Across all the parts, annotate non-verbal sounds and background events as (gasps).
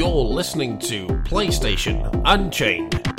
You're listening to PlayStation Unchained.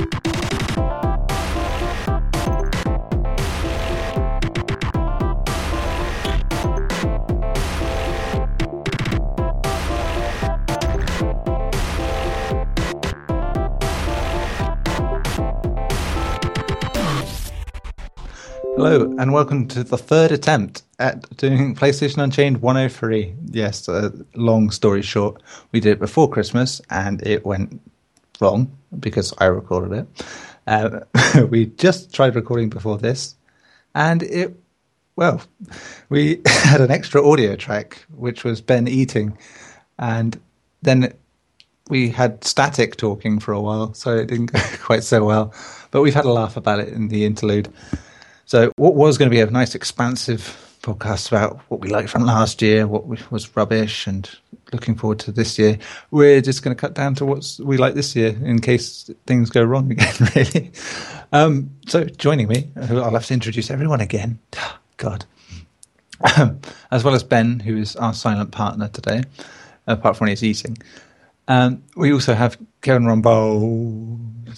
Hello, and welcome to the third attempt at doing PlayStation Unchained 103. Yes, a long story short, we did it before Christmas and it went wrong because I recorded it. Uh, (laughs) we just tried recording before this and it, well, we (laughs) had an extra audio track which was Ben eating and then we had static talking for a while, so it didn't (laughs) go quite so well. But we've had a laugh about it in the interlude. So, what was going to be a nice, expansive podcast about what we liked from last year, what was rubbish, and looking forward to this year, we're just going to cut down to what we like this year in case things go wrong (laughs) again, really. Um, so, joining me, I'll have to introduce everyone again. (gasps) God. (clears throat) as well as Ben, who is our silent partner today, apart from when he's eating. Um, we also have Kevin Rumbo. (laughs)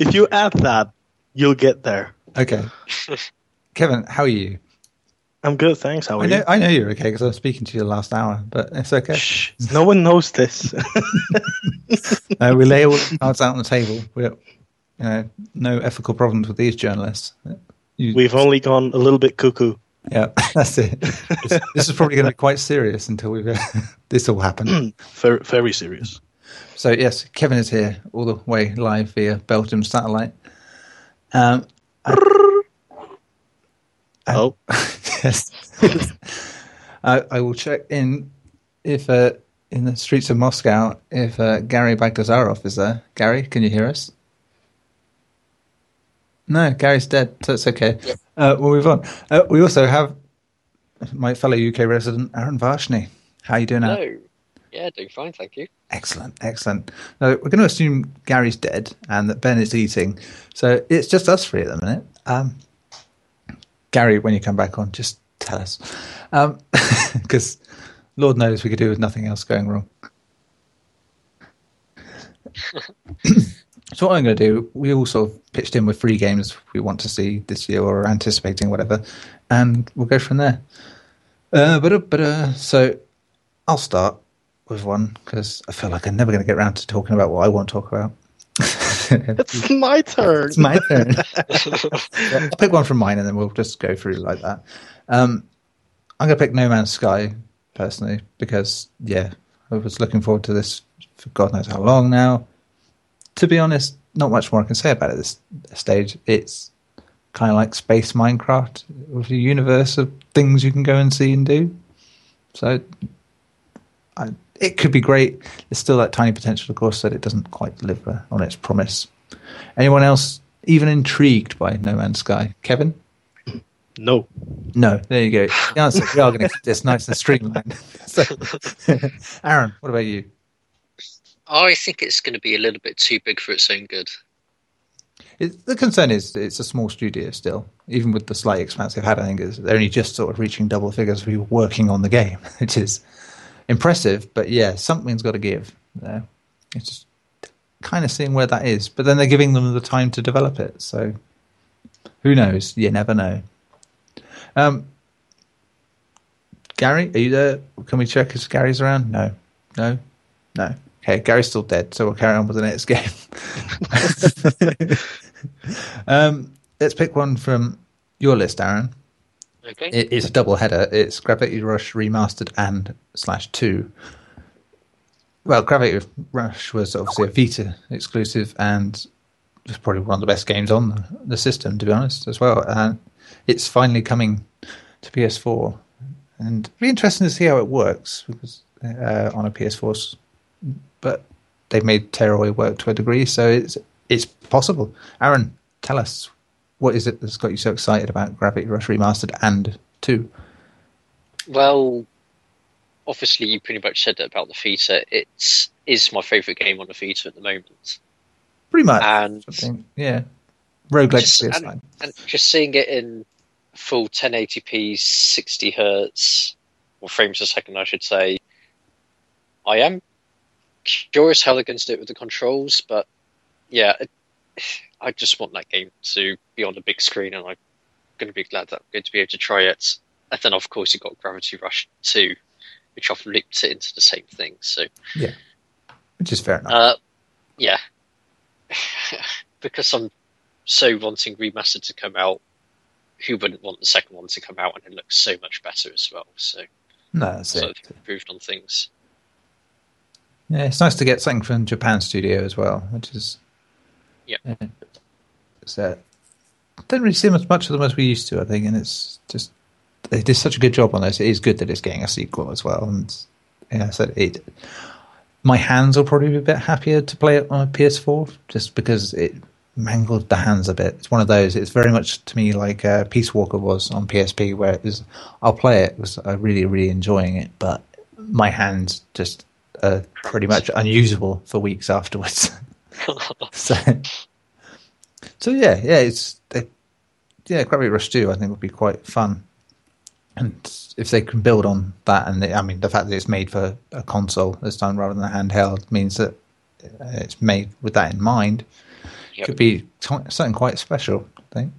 if you add that, You'll get there. Okay. (laughs) Kevin, how are you? I'm good, thanks. How are I know, you? I know you're okay because I was speaking to you the last hour, but it's okay. Shh, no one knows this. (laughs) no, we lay all the cards out on the table. We, you know, no ethical problems with these journalists. You, We've only gone a little bit cuckoo. Yeah, (laughs) that's it. this, this is probably going to be quite serious until we this all happen. (clears throat) very, very serious. So yes, Kevin is here all the way live via Belgium satellite. Um, I, oh, (laughs) yes. I, I, will check in if uh, in the streets of Moscow if uh, Gary Bagdasarov is there. Gary, can you hear us? No, Gary's dead, so it's okay. Yep. Uh, we'll move on. Uh, we also have my fellow UK resident, Aaron Varshney. How are you doing, Hello. Yeah, doing fine, thank you. Excellent, excellent. Now, we're going to assume Gary's dead and that Ben is eating. So it's just us three at the minute. Um, Gary, when you come back on, just tell us. Because um, (laughs) Lord knows we could do with nothing else going wrong. (laughs) so what I'm going to do, we all sort of pitched in with three games we want to see this year or anticipating whatever, and we'll go from there. Uh, but uh, but uh, so I'll start with one because I feel like I'm never going to get around to talking about what I want to talk about. (laughs) it's my turn. It's my turn. yeah, (laughs) I'll pick one from mine and then we'll just go through like that. Um, I'm going to pick No Man's Sky personally because, yeah, I was looking forward to this for God knows how long now. To be honest, not much more I can say about it at this stage. It's kind of like space Minecraft with a universe of things you can go and see and do. So I, it could be great. There's still that tiny potential, of course, that it doesn't quite deliver on its promise. Anyone else even intrigued by No Man's Sky? Kevin? No. No, there you go. The answer, we are going to keep this nice and streamlined. (laughs) so, (laughs) Aaron, what about you? Oh, I think it's going to be a little bit too big for its own good. It, the concern is it's a small studio still. Even with the slight expanse they've had, I think they're only just sort of reaching double figures of people working on the game, (laughs) which is impressive, but yeah, something's got to give. It's just kind of seeing where that is. But then they're giving them the time to develop it, so who knows? You never know. Um, Gary, are you there? Can we check if Gary's around? No, no, no. Okay, Gary's still dead, so we'll carry on with the next (laughs) game. (laughs) um, let's pick one from your list, Aaron. Okay. It is a double header. It's Gravity Rush Remastered and slash two. Well, Gravity Rush was obviously a Vita exclusive and was probably one of the best games on the, the system, to be honest, as well. And it's finally coming to PS4, and it'll be interesting to see how it works because uh, on a PS4. But they've made Tearaway work to a degree, so it's it's possible. Aaron, tell us what is it that's got you so excited about Gravity Rush Remastered and 2? Well, obviously you pretty much said that about the Vita. It is my favourite game on the Vita at the moment. Pretty much. And yeah. Rogue Legacy just, and, and, just seeing it in full 1080p, 60 hertz, or frames a second, I should say, I am curious how they're going to do it with the controls, but yeah, I just want that game to be on the big screen, and I'm going to be glad that I'm going to be able to try it. And then, of course, you've got Gravity Rush 2, which I've looped it into the same thing. So, yeah, which is fair enough. uh, yeah, (laughs) because I'm so wanting remastered to come out. Who wouldn't want the second one to come out and it looks so much better as well? So, no, that's so it. improved on things. Yeah, it's nice to get something from Japan Studio as well, which is Yeah. It's, uh, don't really see much much of them as we used to, I think, and it's just they did such a good job on this. It is good that it's getting a sequel as well, and yeah, so it. My hands will probably be a bit happier to play it on a PS4, just because it mangled the hands a bit. It's one of those. It's very much to me like uh, Peace Walker was on PSP, where it was. I'll play it. Was I really really enjoying it, but my hands just are pretty much unusable for weeks afterwards. (laughs) (laughs) so, so yeah, yeah, it's they, yeah, Gravity Rush Two. I think would be quite fun, and if they can build on that, and they, I mean the fact that it's made for a console this time rather than a handheld means that uh, it's made with that in mind. Yep. Could be t- something quite special. I think.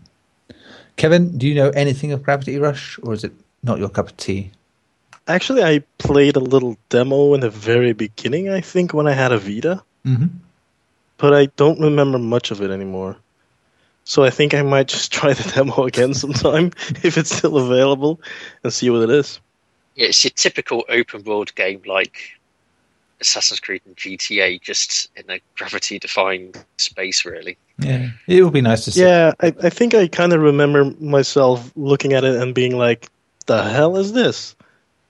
Kevin, do you know anything of Gravity Rush, or is it not your cup of tea? Actually, I played a little demo in the very beginning, I think, when I had a Vita, Mm-hmm. But I don't remember much of it anymore. So I think I might just (laughs) try the demo again sometime (laughs) if it's still available and see what it is. Yeah, it's your typical open world game like Assassin's Creed and GTA, just in a gravity defined space, really. Yeah, it would be nice to see. Yeah, I, I think I kind of remember myself looking at it and being like, "The hell is this?"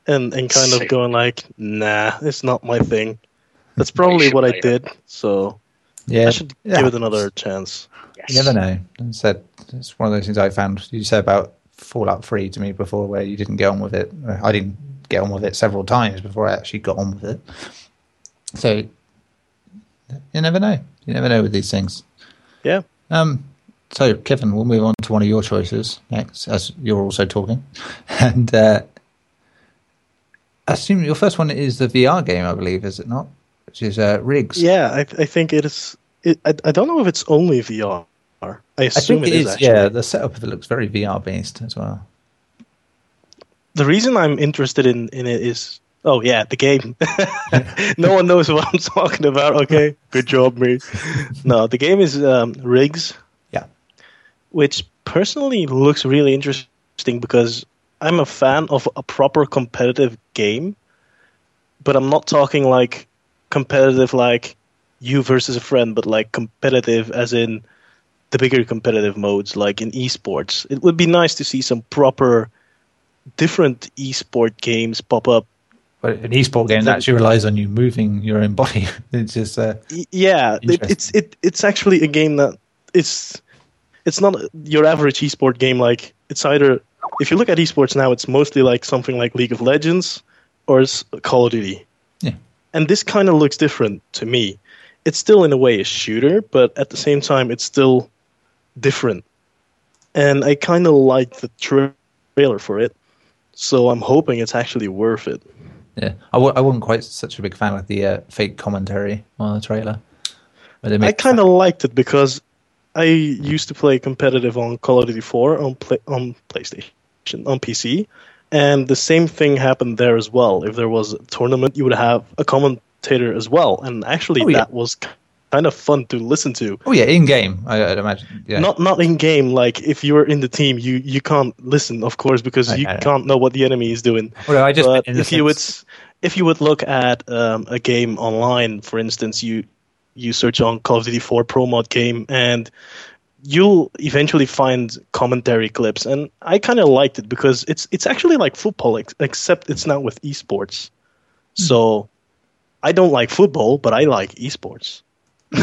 and and kind Same. of going like, "Nah, it's not my thing." That's probably what I play it. did. So yeah. I should yeah. give it another chance. Yes. You never know. I said it's one of those things I found. You said about Fallout Three to me before, where you didn't get on with it. I didn't get on with it several times before I actually got on with it. So you never know. You never know with these things. Yeah. Um. So Kevin, we'll move on to one of your choices next, as you're also talking, (laughs) and uh, I assume your first one is the VR game, I believe, is it not? Which is uh, Rigs. Yeah, I, I think it is. It, I, I don't know if it's only VR. I I assume think it is. actually. Yeah, the setup of it looks very VR based as well. the reason I'm interested in, in it is oh yeah, the game. (laughs) no one knows what I'm talking about. Okay, good job, me. No, the game is um, Rigs. Yeah. Which personally looks really interesting because I'm a fan of a proper competitive game, but I'm not talking like competitive like you versus a friend, but like competitive as in the bigger competitive modes like in esports. It would be nice to see some proper different esport games pop up. But an esport game that actually relies on you moving your own body. (laughs) It's just uh, Yeah, it, it's it it's actually a game that it's it's not your average esport game. Like it's either if you look at esports now, it's mostly like something like League of Legends or it's Call of Duty. And this kind of looks different to me. It's still in a way a shooter, but at the same time, it's still different. And I kind of like the trailer for it, so I'm hoping it's actually worth it. yeah. I w- I wasn't quite such a big fan of the uh, fake commentary on the trailer. But I kind of liked it because I used to play competitive on Call of Duty 4 on play, on PlayStation on PC, and the same thing happened there as well. If there was a tournament, you would have a commentator as well, and actually Oh, yeah. that was kind of fun to listen to. Oh yeah, in game. I, I'd imagine. Yeah. Not not in game. Like if you're in the team, you you can't listen, of course, because I- you I can't know what the enemy is doing. Although I just but if you would if you would look at um, a game online, for instance, you you search on Call of Duty 4 Pro Mod game, and you'll eventually find commentary clips. And I kind of liked it because it's it's actually like football, ex- except it's not with esports. So I don't like football, but I like esports. (laughs)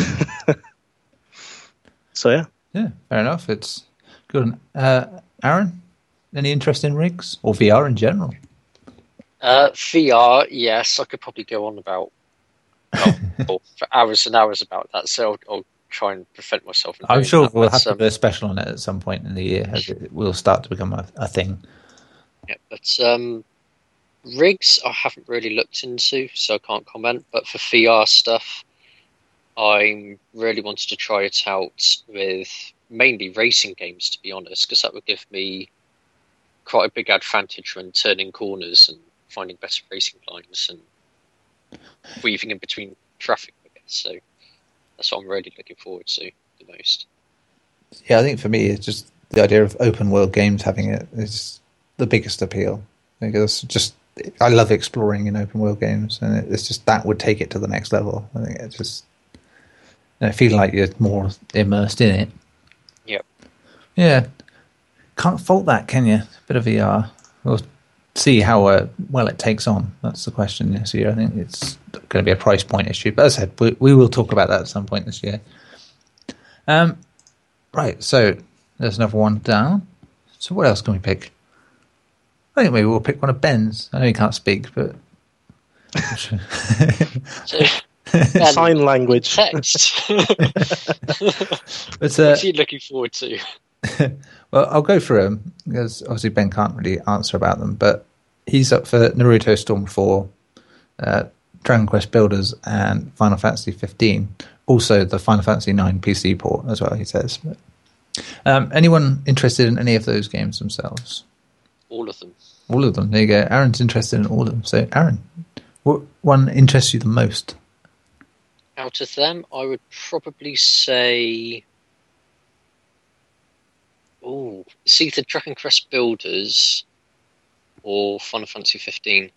so yeah. yeah, fair enough. It's good. Uh, Aaron, any interest in rigs or VR in general? Uh, VR, yes, I could probably go on about (laughs) well, for hours and hours about that. So I'll, I'll try and prevent myself. From I'm sure that, we'll have to um, do a special on it at some point in the year as it will start to become a, a thing. Yeah, but um, rigs I haven't really looked into, so I can't comment. But for VR stuff, I'm really wanted to try it out with mainly racing games, to be honest, because that would give me quite a big advantage when turning corners and finding better racing lines and weaving in between traffic. I guess so. That's what I'm really looking forward to the most. Yeah, I think for me, it's just the idea of open world games having it is the biggest appeal because just I love exploring in open world games, and it's just that would take it to the next level. I think it's just you know, feeling like you're more immersed in it. Yep. Yeah, can't fault that, can you? A bit of VR. We'll see how uh, well it takes on. That's the question this year. I think it's going to be a price point issue, but as I said, we, we will talk about that at some point this year. Um, right. So there's another one down. So what else can we pick? I think maybe we'll pick one of Ben's. I know he can't speak, but So, (laughs) Ben, (laughs) Sign language. text. (laughs) but uh, What's he looking forward to? Well, I'll go through them because obviously Ben can't really answer about them. But he's up for Naruto Storm Four, uh, Dragon Quest Builders, and Final Fantasy 15. Also, the Final Fantasy 9 PC port as well. He says. But, um, anyone interested in any of those games themselves? All of them. All of them. There you go. Aaron's interested in all of them. So, Aaron, what one interests you the most? Out of them, I would probably say. Oh, it's either Dragon Quest Builders or Final Fantasy 15.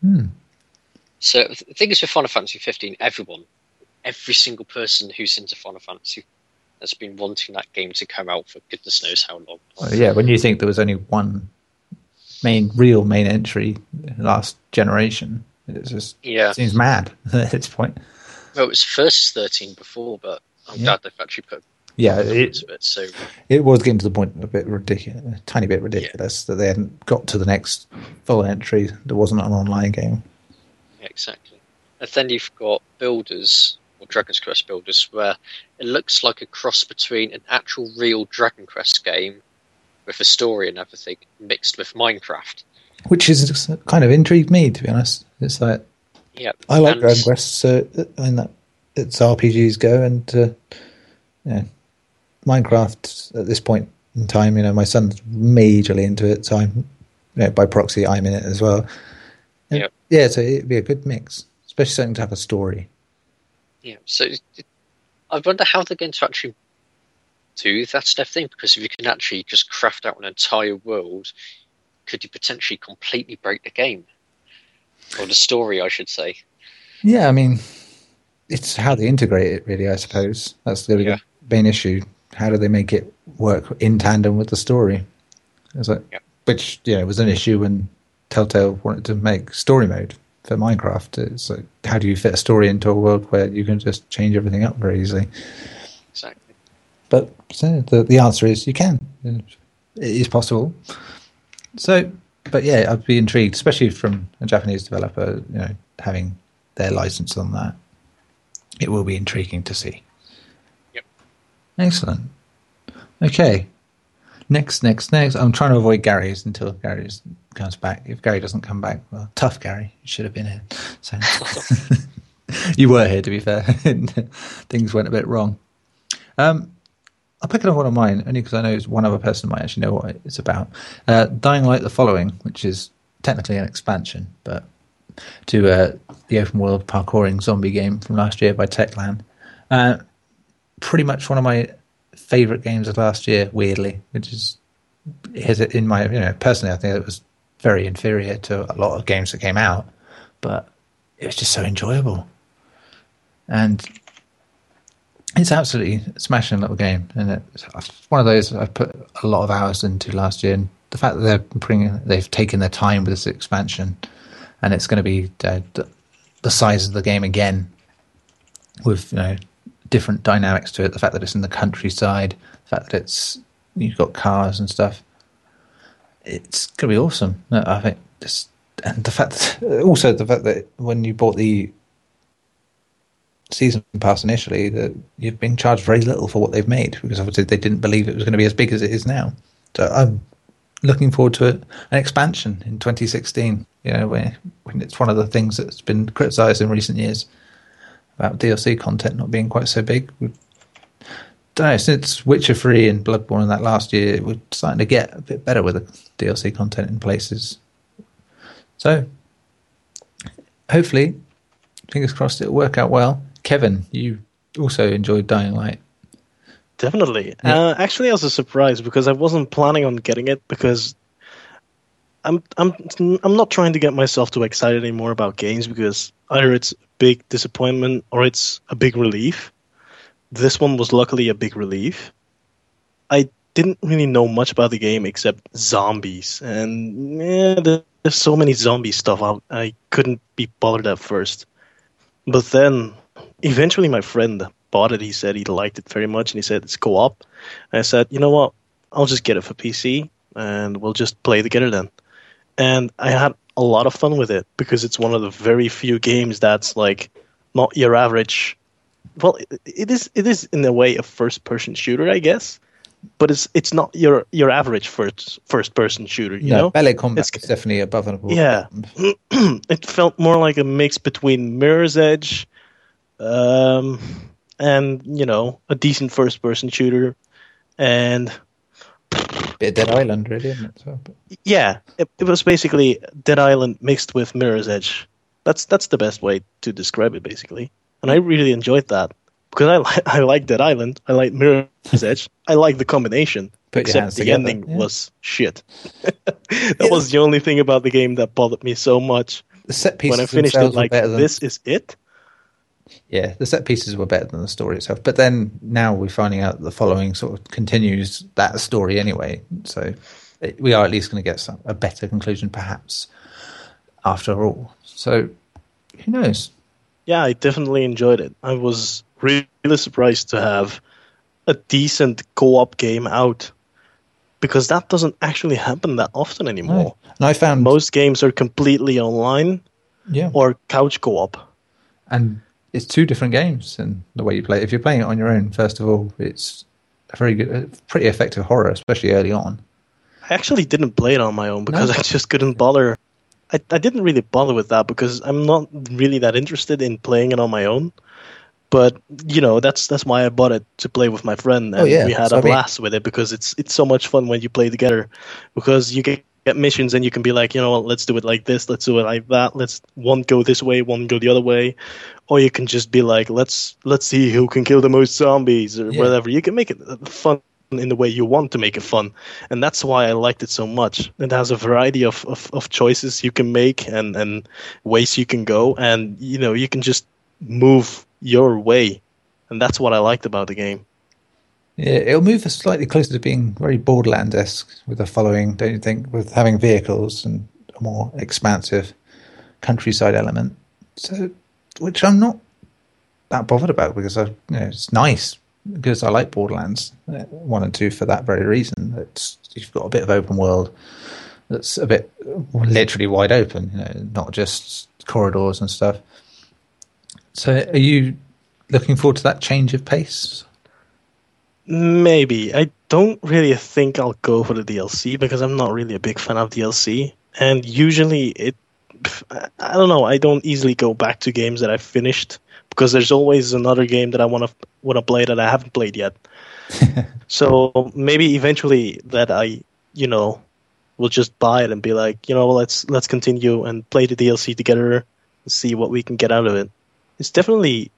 Hmm. So the thing is with Final Fantasy 15, everyone, every single person who's into Final Fantasy has been wanting that game to come out for goodness knows how long. Well, yeah, when you think there was only one main, real main entry last generation, it just Yeah, seems mad (laughs) at this point. well, it was first 13 before, but I'm Yeah. glad they've actually put Yeah, it, it. So it was getting to the point a bit ridiculous, a tiny bit ridiculous that they hadn't got to the next full entry. There wasn't an online game. yeah, exactly. And then you've got Builders or Dragon's Quest Builders, where it looks like a cross between an actual real Dragon Quest game with a story and everything mixed with Minecraft. Which is kind of intrigued me, to be honest. It's like Yeah, I like and- Dragon Quest, so I mean that it's RPGs go, and uh, yeah, Minecraft at this point in time, you know, my son's majorly into it, so I'm, you know, by proxy, I'm in it as well. And, Yep. Yeah, so it'd be a good mix, especially something to have a story. Yeah, so I wonder how they're going to actually do that stuff thing because if you can actually just craft out an entire world, could you potentially completely break the game or the story, I should say? Yeah, I mean, it's how they integrate it, really. I suppose that's the Yeah. main issue. How do they make it work in tandem with the story? It's like, which yeah was an issue when Telltale wanted to make story mode for Minecraft. It's like, how do you fit a story into a world where you can just change everything up very easily? Exactly. But so the the answer is you can. It is possible. So, but yeah, I'd be intrigued, especially from a Japanese developer, you know, having their license on that. It will be intriguing to see. Excellent. Okay. Next, next, next. I'm trying to avoid Gary's until Gary comes back. If Gary doesn't come back, well, tough Gary. You should have been here. So (laughs) you were here, to be fair. (laughs) Things went a bit wrong. Um, I'll pick up one of mine only because I know one other person might actually know what it's about. Uh, Dying Light: The Following, which is technically an expansion, but to uh, the open world parkouring zombie game from last year by Techland. Uh, pretty much one of my favorite games of last year. Weirdly, which is is it in my you know personally, I think it was very inferior to a lot of games that came out, but it was just so enjoyable, and it's absolutely smashing little game, and it's one of those I put a lot of hours into last year. And the fact that they're bringing, they've taken their time with this expansion, and it's going to be uh, the size of the game again, with you know different dynamics to it. The fact that it's in the countryside, the fact that it's you've got cars and stuff. It's going to be awesome. I think just and the fact that, also the fact that when you bought the season pass initially that you've been charged very little for what they've made because obviously they didn't believe it was going to be as big as it is now. So I'm looking forward to an expansion in 2016. You know, when, when it's one of the things that's been criticised in recent years about DLC content not being quite so big. We, don't know, since Witcher 3 and Bloodborne and that last year, we're starting to get a bit better with the DLC content in places. So, hopefully, fingers crossed, it'll work out well. Kevin, you also enjoyed Dying Light. Definitely. Yeah. Uh, actually, I was a surprise because I wasn't planning on getting it because I'm I'm I'm not trying to get myself too excited anymore about games because either it's a big disappointment or it's a big relief. This one was luckily a big relief. I didn't really know much about the game except zombies, and there- there's so many zombie stuff. I, I couldn't be bothered at first, but then eventually my friend bought it. He said he liked it very much, and he said it's co-op. And I said, you know what? I'll just get it for PC, and we'll just play together then. And I had a lot of fun with it because it's one of the very few games that's like not your average. Well, it, it is. It is in a way a first-person shooter, I guess, but it's it's not your your average first first-person shooter. You no, know, melee combat It's- is definitely above and above. Yeah. (clears throat) it felt more like a mix between Mirror's Edge, um, and you know, a decent first-person shooter, and Bit of Dead Island, really, isn't it? So, but- yeah, it, it was basically Dead Island mixed with Mirror's Edge. That's that's the best way to describe it, basically. And I really enjoyed that because I li- (laughs) I like Dead Island, I like Mirror's Edge, I like the combination. Put except the together, ending yeah. was shit. (laughs) that was the only thing about the game that bothered me so much. the set pieces When I finished it, like better than this is it. Yeah, the set pieces were better than the story itself. But then now we're finding out the following sort of continues that story anyway. So it, we are at least going to get some, a better conclusion, perhaps, after all. So who knows? yeah, I definitely enjoyed it. I was really surprised to have a decent co-op game out because that doesn't actually happen that often anymore. No. And I found Most games are completely online yeah, or couch co-op. and it's two different games and the way you play. it. If you're playing it on your own, first of all, it's a very good, pretty effective horror, especially early on. I actually didn't play it on my own because No. I just couldn't bother. I, I didn't really bother with that because I'm not really that interested in playing it on my own. But you know that's that's why I bought it to play with my friend, oh, and Oh, yeah. we had So, a I mean- blast with it because it's it's so much fun when you play together. Because you get, get missions and you can be like, you know what, let's do it like this, let's do it like that, let's one go this way, one go the other way, or you can just be like, let's let's see who can kill the most zombies or Yeah. whatever. You can make it fun in the way you want to make it fun and that's why I liked it so much. It has a variety of, of, of choices you can make and, and ways you can go, and you know you can just move your way, and that's what I liked about the game. Yeah, it'll move us slightly closer to being very Borderlands esque with the following, don't you think, with having vehicles and a more expansive countryside element. So, which I'm not that bothered about because I, you know, it's nice because I like Borderlands uh, one and two for that very reason. It's you've got a bit of open world that's a bit literally wide open, you know, not just corridors and stuff. So, are you looking forward to that change of pace? Maybe I don't really think I'll go for the DLC because I'm not really a big fan of DLC, and usually it. I don't know. I don't easily go back to games that I've finished because there's always another game that I want to want to play that I haven't played yet. (laughs) so maybe eventually that I, you know, will just buy it and be like, you know, let's let's continue and play the DLC together and see what we can get out of it. It's definitely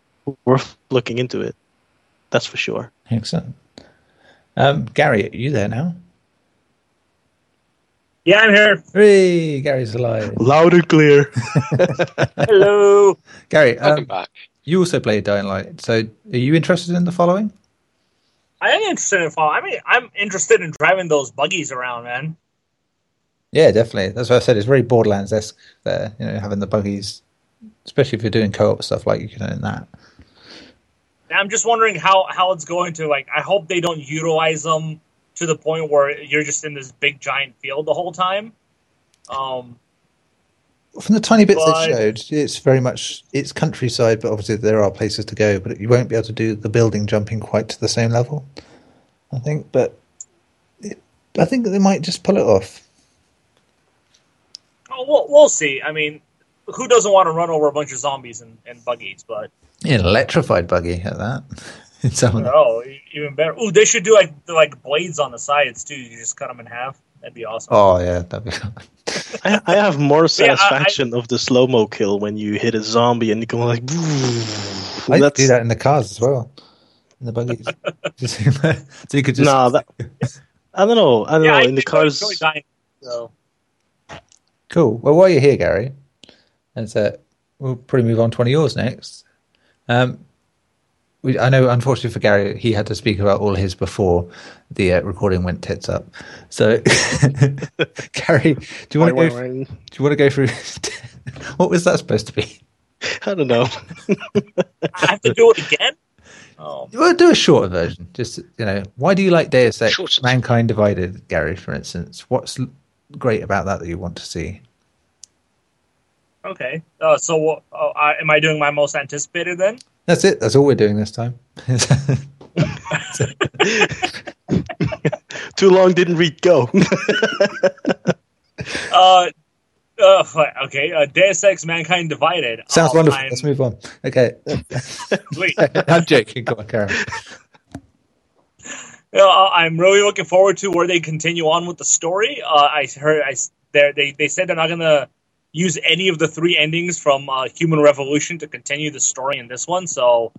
worth looking into it. That's for sure. Excellent. Um, Gary, are you there now? Yeah, I'm here. Hooray! Gary's alive. Loud and clear. (laughs) Hello. Gary, Welcome um, back. you also played Dying Light. So, are you interested in the following? I am interested in fall. I mean, I'm interested in driving those buggies around, man. Yeah, definitely. That's what I said. It's very Borderlands esque there. You know, having the buggies, especially if you're doing co-op stuff like you can in that. I'm just wondering how how it's going to like. I hope they don't utilize them to the point where you're just in this big giant field the whole time. Um, From the tiny bits But- they showed, it's very much it's countryside, but obviously there are places to go. But you won't be able to do the building jumping quite to the same level, I think. But it, I think they might just pull it off. Oh, we'll, we'll see. I mean, who doesn't want to run over a bunch of zombies and, and buggies? But Yeah, an electrified buggy at that. (laughs) In some of them. oh, even better. Ooh, they should do like like blades on the sides too. You just cut them in half. That'd be awesome. Oh yeah, that'd be. (laughs) I, I have more Yeah, I- I- satisfaction of the slow mo kill when you hit a zombie and you go like. I That's do that in the cars as well. In the buggies. (laughs) Just- so you could just. no, that I don't know. I don't yeah, know. I In the cars, enjoy dying, so. Cool. Well, while you're here, Gary, and so we'll probably move on to one of yours next. Um, we, I know, unfortunately for Gary, he had to speak about all his before the uh, recording went tits up. So, (laughs) Gary, do you want to go? Do you want to go through? (laughs) what was that supposed to be? (laughs) I don't know. I have to do it again. Oh, Well, do a shorter version. Just you know, why do you like Deus Ex? Shorter. Mankind Divided, Gary, for instance. What's great about that that you want to see? okay. Uh, so, what- uh, am I doing my most anticipated then? That's it. That's all we're doing this time. (laughs) Too long didn't read go. (laughs) Uh, uh, okay. Uh, Deus Ex: Mankind Divided. Sounds Um, wonderful. I'm- Let's move on. Okay. (laughs) Wait. I'm joking. Go on, Karen. Yeah, uh, I'm really looking forward to where they continue on with the story. Uh, I heard I they're- they they said they're not gonna use any of the three endings from uh, Human Revolution to continue the story in this one. So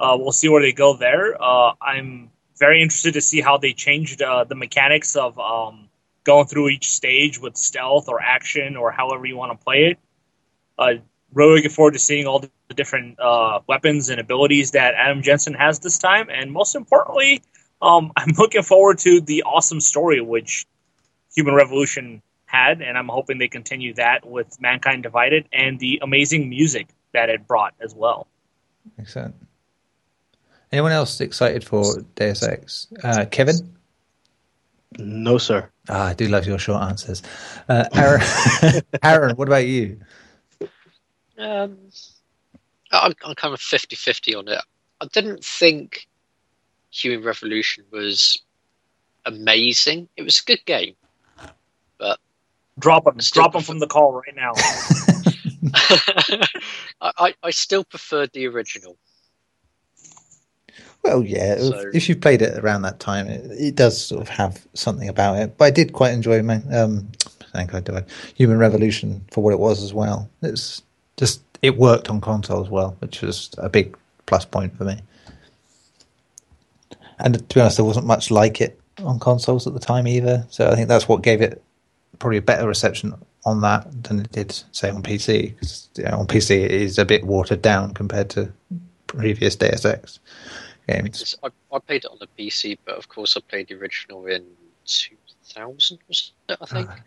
uh, we'll see where they go there. Uh, I'm very interested to see how they changed uh, the mechanics of um, going through each stage with stealth or action or however you want to play it. Uh, really looking forward to seeing all the different uh, weapons and abilities that Adam Jensen has this time, and most importantly. Um, (laughs) I'm looking forward to the awesome story which Human Revolution had, and I'm hoping they continue that with Mankind Divided and the amazing music that it brought as well. Excellent. Anyone else excited for Deus Ex? Uh, Kevin? no, sir. Ah, I do love your short answers. Uh, Aaron, (laughs) Aaron, what about you? Um, I'm, I'm kind of 50 50 on it. I didn't think Human Revolution was amazing. It was a good game. Drop them, Still drop them from the call right now. (laughs) I, I, I still preferred the original. Well, yeah, if- So- if you've played it around that time, it, it does sort of have something about it. But I did quite enjoy Man, um, thank God, Divide, Human Revolution for what it was as well. It's just it worked on console as well, which was a big plus point for me. And to be honest, there wasn't much like it on consoles at the time either. So I think that's what gave it probably a better reception on that than it did, say, on PC. 'Cause, you know, on PC, it is a bit watered down compared to previous Deus Ex games. I, I played it on the PC, but of course I played the original in 2000, was it, I think? (sighs)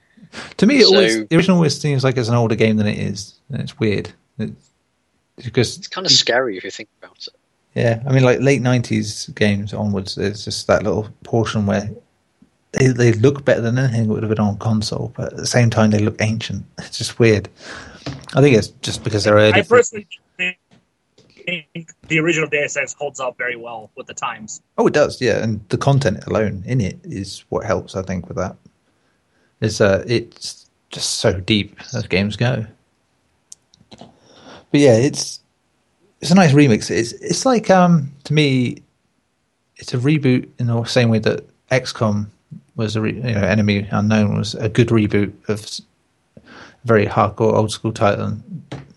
To me, it So- always the original always seems like it's an older game than it is, and it's weird. It's, because It's kind of scary if you think about it. yeah, I mean, like late nineties games onwards, there's just that little portion where they they look better than anything that would have been on console, but at the same time they look ancient. (laughs) It's just weird. I think it's just because they're early. I personally think the original Deus Ex holds up very well with the times. Oh, it does, yeah, and the content alone in it is what helps. I think with that, it's uh, it's just so deep as games go. But yeah, it's it's a nice remix. It's it's like um to me, it's a reboot in the same way that XCOM was a re, you know Enemy Unknown was a good reboot of very hardcore old school title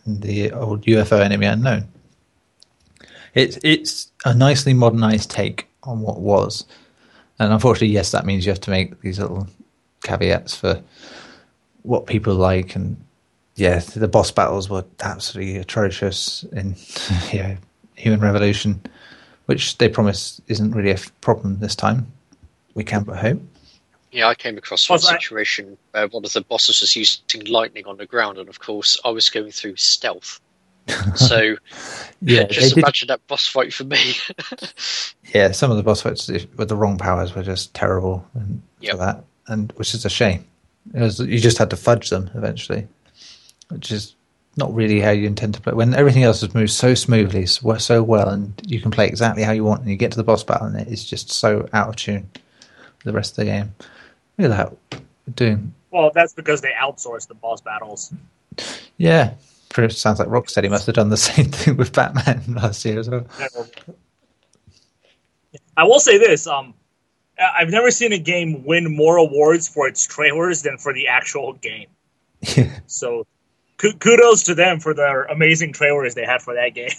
the old UFO Enemy Unknown. It's it's a nicely modernized take on what was, and unfortunately, yes, that means you have to make these little caveats for what people like. And yeah, the boss battles were absolutely atrocious in (laughs) you know, Human Revolution, which they promise isn't really a problem this time. We can but hope. Yeah, I came across one situation where one of the bosses was using lightning on the ground, and of course, I was going through stealth. (laughs) So, Yeah, just did imagine that boss fight for me. (laughs) yeah, some of the boss fights with the wrong powers were just terrible and for Yep. that, and which is a shame. Was, you just had to fudge them eventually, which is not really how you intend to play. When everything else has moved so smoothly, so, so well, and you can play exactly how you want, and you get to the boss battle, and it is just so out of tune with the rest of the game. Look at that. We're doing Well, that's because they outsourced the boss battles. yeah. Sounds like Rocksteady must have done the (laughs) same thing with Batman last year as well. I will say this: um, I've never seen a game win more awards for its trailers than for the actual game. Yeah. So, ku- kudos to them for their amazing trailers they had for that game.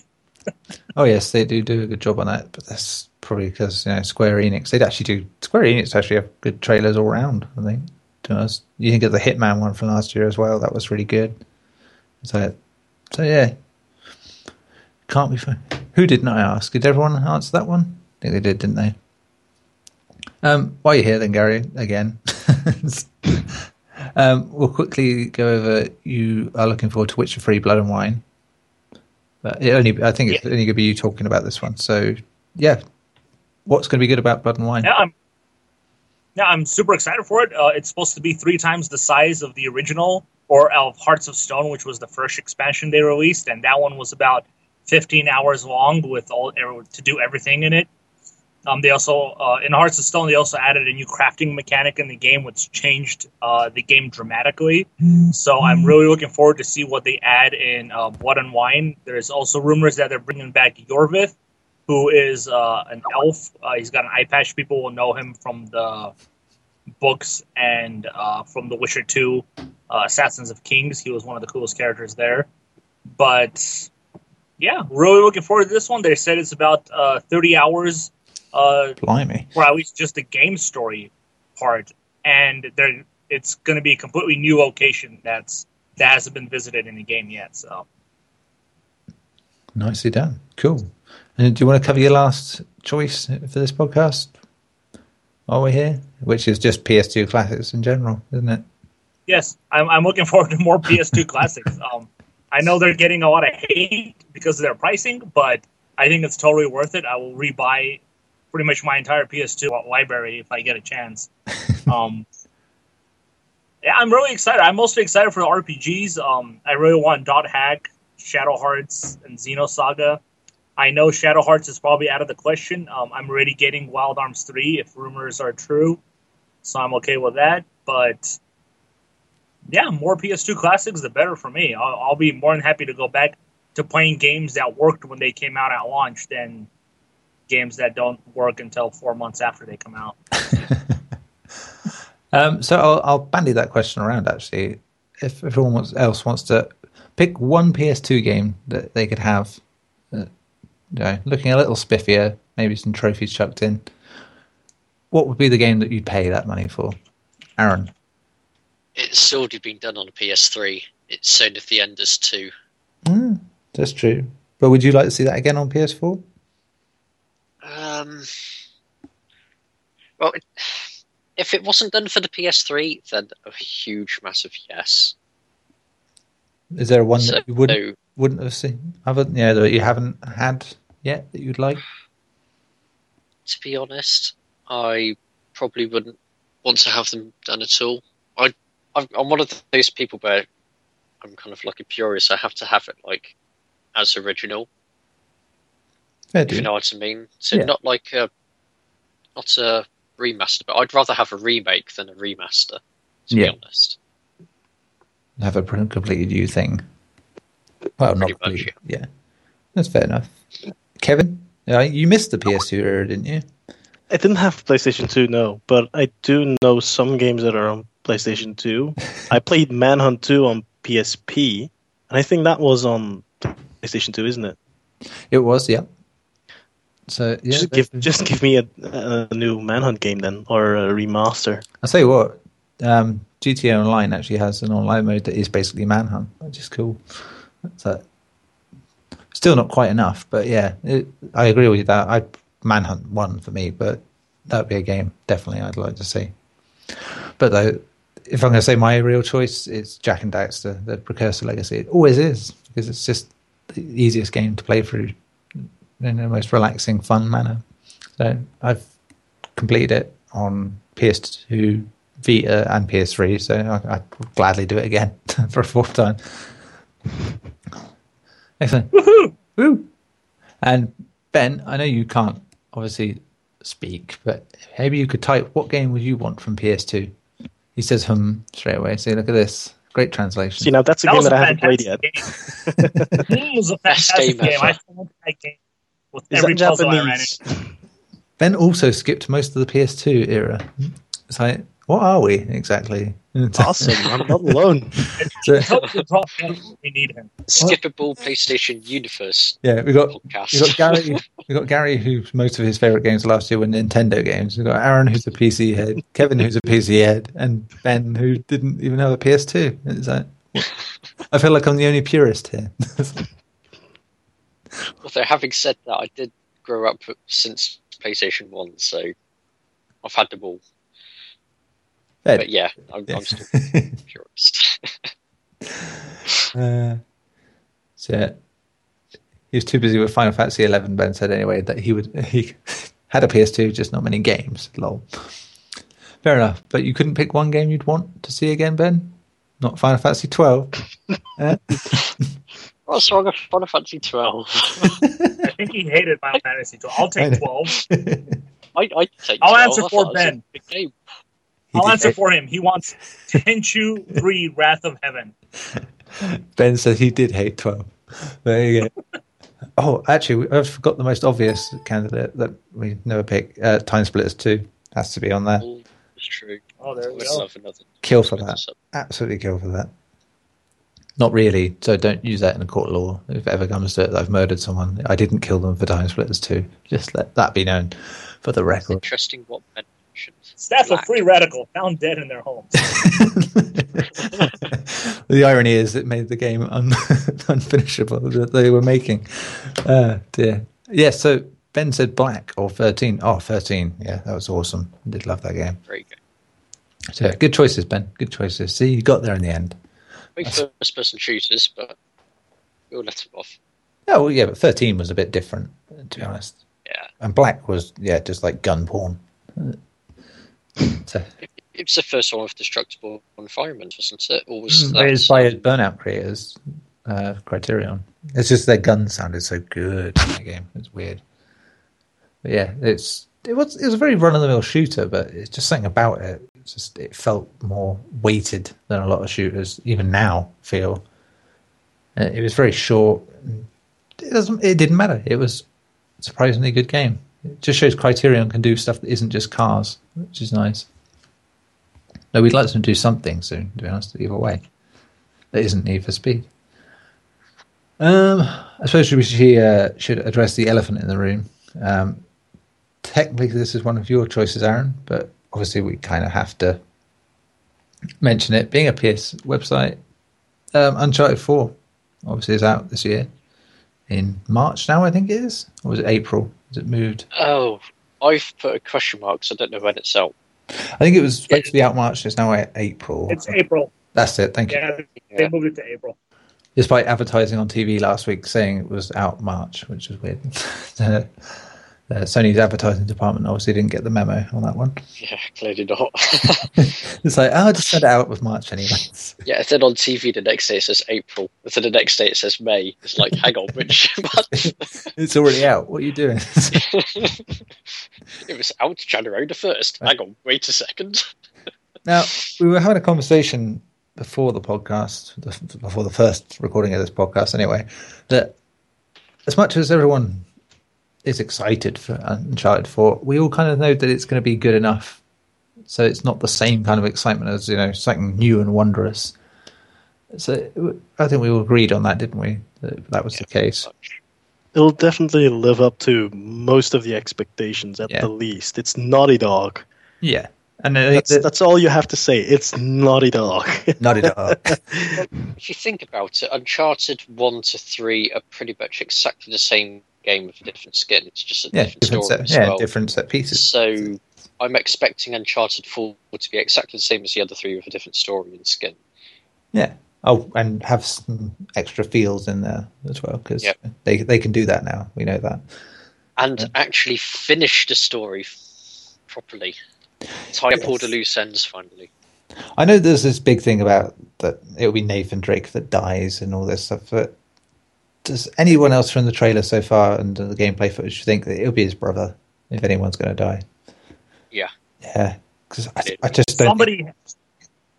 (laughs) Oh yes, they do do a good job on that, but that's probably because you know Square Enix. They'd actually do Square Enix actually have good trailers all round. I think. You can get the Hitman one from last year as well. That was really good. So, so yeah, can't be fun. Who didn't I ask? Did everyone answer that one? I think they did, didn't they? Um, while you're here, then Gary, again, (laughs) um, we'll quickly go over. You are looking forward to Witcher Free Blood and Wine. But it only, I think it's only going to be you talking about this one. So, yeah, what's going to be good about Blood and Wine? Yeah, I'm. Yeah, I'm super excited for it. Uh, it's supposed to be three times the size of the original or of Hearts of Stone, which was the first expansion they released, and that one was about 15 hours long with all to do everything in it. Um, they also uh, in Hearts of Stone they also added a new crafting mechanic in the game, which changed uh, the game dramatically. So I'm really looking forward to see what they add in uh, Blood and Wine. There's also rumors that they're bringing back Iorveth, who is uh, an elf. Uh, he's got an eye patch. People will know him from the books and uh, from The Witcher 2, uh, Assassins of Kings. He was one of the coolest characters there. But yeah, really looking forward to this one. They said it's about uh, 30 hours uh, Blimey. for at least just the game story part, and they're, it's going to be a completely new location that's that hasn't been visited in the game yet. So Nicely done. Cool. And do you want to cover your last choice for this podcast? While we're here, which is just PS2 classics in general, isn't it? yes, I'm, I'm looking forward to more PS2 (laughs) classics. Um, I know they're getting a lot of hate because of their pricing, but I think it's totally worth it. I will rebuy pretty much my entire PS2 library if I get a chance. (laughs) Um, yeah, I'm really excited. I'm mostly excited for the RPGs. Um, I really want Dot Hack, Shadow Hearts, and Xenosaga. I know Shadow Hearts is probably out of the question. Um, I'm already getting Wild Arms 3 if rumors are true, so I'm okay with that. But yeah, more PS2 classics, the better for me. I'll, I'll be more than happy to go back to playing games that worked when they came out at launch than games that don't work until four months after they come out. (laughs) Um, so I'll, I'll bandy that question around. Actually, if everyone else wants to pick one PS2 game that they could have, uh, you know, looking a little spiffier, maybe some trophies chucked in, what would be the game that you'd pay that money for? Aaron, It's already been done on a PS3. It's Zone of the Enders 2. mm, that's true. But would you like to see that again on PS4? Um, well, it, if it wasn't done for the PS3, then a huge, massive yes. Is there one So, that you wouldn't wouldn't have seen? Haven't yeah, that you haven't had yet that you'd like? to be honest, I probably wouldn't want to have them done at all. I, I'm, one of those people where I'm kind of like a purist. I have to have it like as original, Fair if you know what I mean. So Yeah. not like a, not a remaster, but I'd rather have a remake than a remaster. To Yeah. be honest, have a completely new thing. Well, not Pretty much, completely. Yeah, that's fair enough. Kevin, uh, you missed the PS2 era, didn't you? I didn't have PlayStation 2, no, but I do know some games that are on PlayStation 2. (laughs) I played Manhunt 2 on PSP, and I think that was on PlayStation 2, isn't it? It was, yeah. So yeah, just give just give me a, a new Manhunt game then, or a remaster. I'll tell you what. Um, GTA Online actually has an online mode that is basically Manhunt, which is cool. So, still not quite enough, but yeah, it, I agree with you that I Manhunt one for me, but that would be a game definitely I'd like to see. But though, if I'm going to say my real choice, it's Jak and Daxter, the Precursor Legacy. It always is because it's just the easiest game to play through in the most relaxing, fun manner. So I've completed it on PS2, Vita, and PS3. So I, I'd gladly do it again (laughs) for a fourth time. Excellent. Woohoo! Woo! And Ben, I know you can't obviously speak, but maybe you could type what game would you want from PS2 He says "hmm" straight away. See, look at this. Great translation. See, now that's a That game was that I haven't played yet. fantastic game. It was a (laughs) Best fantastic game game. I ever. still that game with Is every that puzzle I ran Japanese? into. Ben also skipped most of the PS2 era. It's like, what are we exactly? It's (laughs) awesome. I'm not alone. (laughs) So- Help the drop down when we need him. Skippable PlayStation Universe yeah, we got podcast. we got Gary. We got Gary, who most of his favorite games last year were Nintendo games. We got Aaron, who's a PC head. Kevin, who's a PC head, and Ben, who didn't even have a PS2. It's like, I feel like I'm the only purist here. Although having said that, I did grow up since PlayStation One, so I've had them all. Ben, But yeah, I'm, Yeah. I'm still (laughs) a purist. Uh, so yeah, he was too busy with Final Fantasy XI. Ben said anyway that he would he (laughs) had a PS2, just not many games. Lol. Fair enough, but you couldn't pick one game you'd want to see again, Ben. Not Final Fantasy twelve. What's wrong with Final Fantasy Twelve? I think he hated Final (laughs) Fantasy 12. I'll take 12. I, I take I'll 12. answer for thought it Ben. Good game. He I'll did answer hate- for him. He wants Tenchu 3 Wrath of Heaven. Ben says he did hate 12. There you go. (laughs) oh, actually, I've forgot the most obvious candidate that we never pick. Uh, TimeSplitters 2 has to be on there. All is true. Oh, there we go. love. Kill for that. Absolutely kill for that. Not really, so don't use that in a court of law. If it ever comes to it that I've murdered someone, I didn't kill them for TimeSplitters 2. Just let that be known for the It's record. interesting what Ben mentioned. Staff of Free Radical found dead in their homes. (laughs) the irony is it made the game un- (laughs) unfinishable that they were making. Uh, dear. Yeah, so Ben said black or 13. Oh, 13. Yeah, that was awesome. I did love that game. Very good. So, yeah, good choices, Ben. Good choices. See, you got there in the end. Big first person shooters, but we'll let them off. Oh, well, yeah, but 13 was a bit different, to be honest. Yeah. And black was, yeah, just like gun porn. (laughs) So, It was the first one with destructible environments, wasn't it? Or was it that was by Burnout creators, uh, Criterion. It's just their guns sounded so good in that game. It's weird. But yeah, it's it was it was a very run of the mill shooter, but it's just something about it. It's just it felt more weighted than a lot of shooters even now feel. Uh, It was very short. It doesn't. It didn't matter. It was a surprisingly good game. It just shows Criterion can do stuff that isn't just cars, which is nice. No, we'd like them to do something soon. To be honest, either way, that isn't Need for Speed. Um, I suppose we should, uh, should address the elephant in the room. Um, technically, this is one of your choices, Aaron, but obviously we kind of have to mention it. Being a PS website, um, Uncharted 4 obviously is out this year in March now, I think it is. Or was it April? Has it moved? Oh, I've put a question mark, so I don't know when it's out. I think it was supposed to be out March. It's now April. It's April. That's it. Thank you. Yeah, they Yeah. moved it to April. despite advertising on TV last week saying it was out March, which is weird. (laughs) (laughs) uh, Sony's advertising department obviously didn't get the memo on that one. Yeah, clearly not. (laughs) (laughs) It's like, oh, just send it out with March anyway. yeah, if then on TV the next day it says April, then the next day it says May, it's like, hang on, which (laughs) month? it's already out. What are you doing? it was out January the 1st. Hang on, wait a second. now, we were having a conversation before the podcast, before the first recording of this podcast anyway, that as much as everyone is excited for Uncharted 4, we all kind of know that it's going to be good enough. So it's not the same kind of excitement as, you know, something new and wondrous. So I think we all agreed on that, didn't we? That, that was the case. It'll definitely live up to most of the expectations at Yeah. the least. It's Naughty Dog. Yeah. And uh, That's, the- that's all you have to say. It's Naughty Dog. (laughs) Naughty Dog. If you think about it, Uncharted 1 to 3 are pretty much exactly the same game with a different skin. It's just a yeah, different different story set, as yeah, well. different set pieces. So I'm expecting Uncharted 4 to be exactly the same as the other three with a different story and skin. Yeah. Oh, and have some extra feels in there as well because Yep. they they can do that now. We know that. And Yeah. actually finish the story properly. Tie up all the loose ends finally. I know there's this big thing about that it'll be Nathan Drake that dies and all this stuff, but does anyone else from the trailer so far and the gameplay footage think that it'll be his brother if anyone's going to die? Yeah. Yeah, because I, I just don't. Somebody,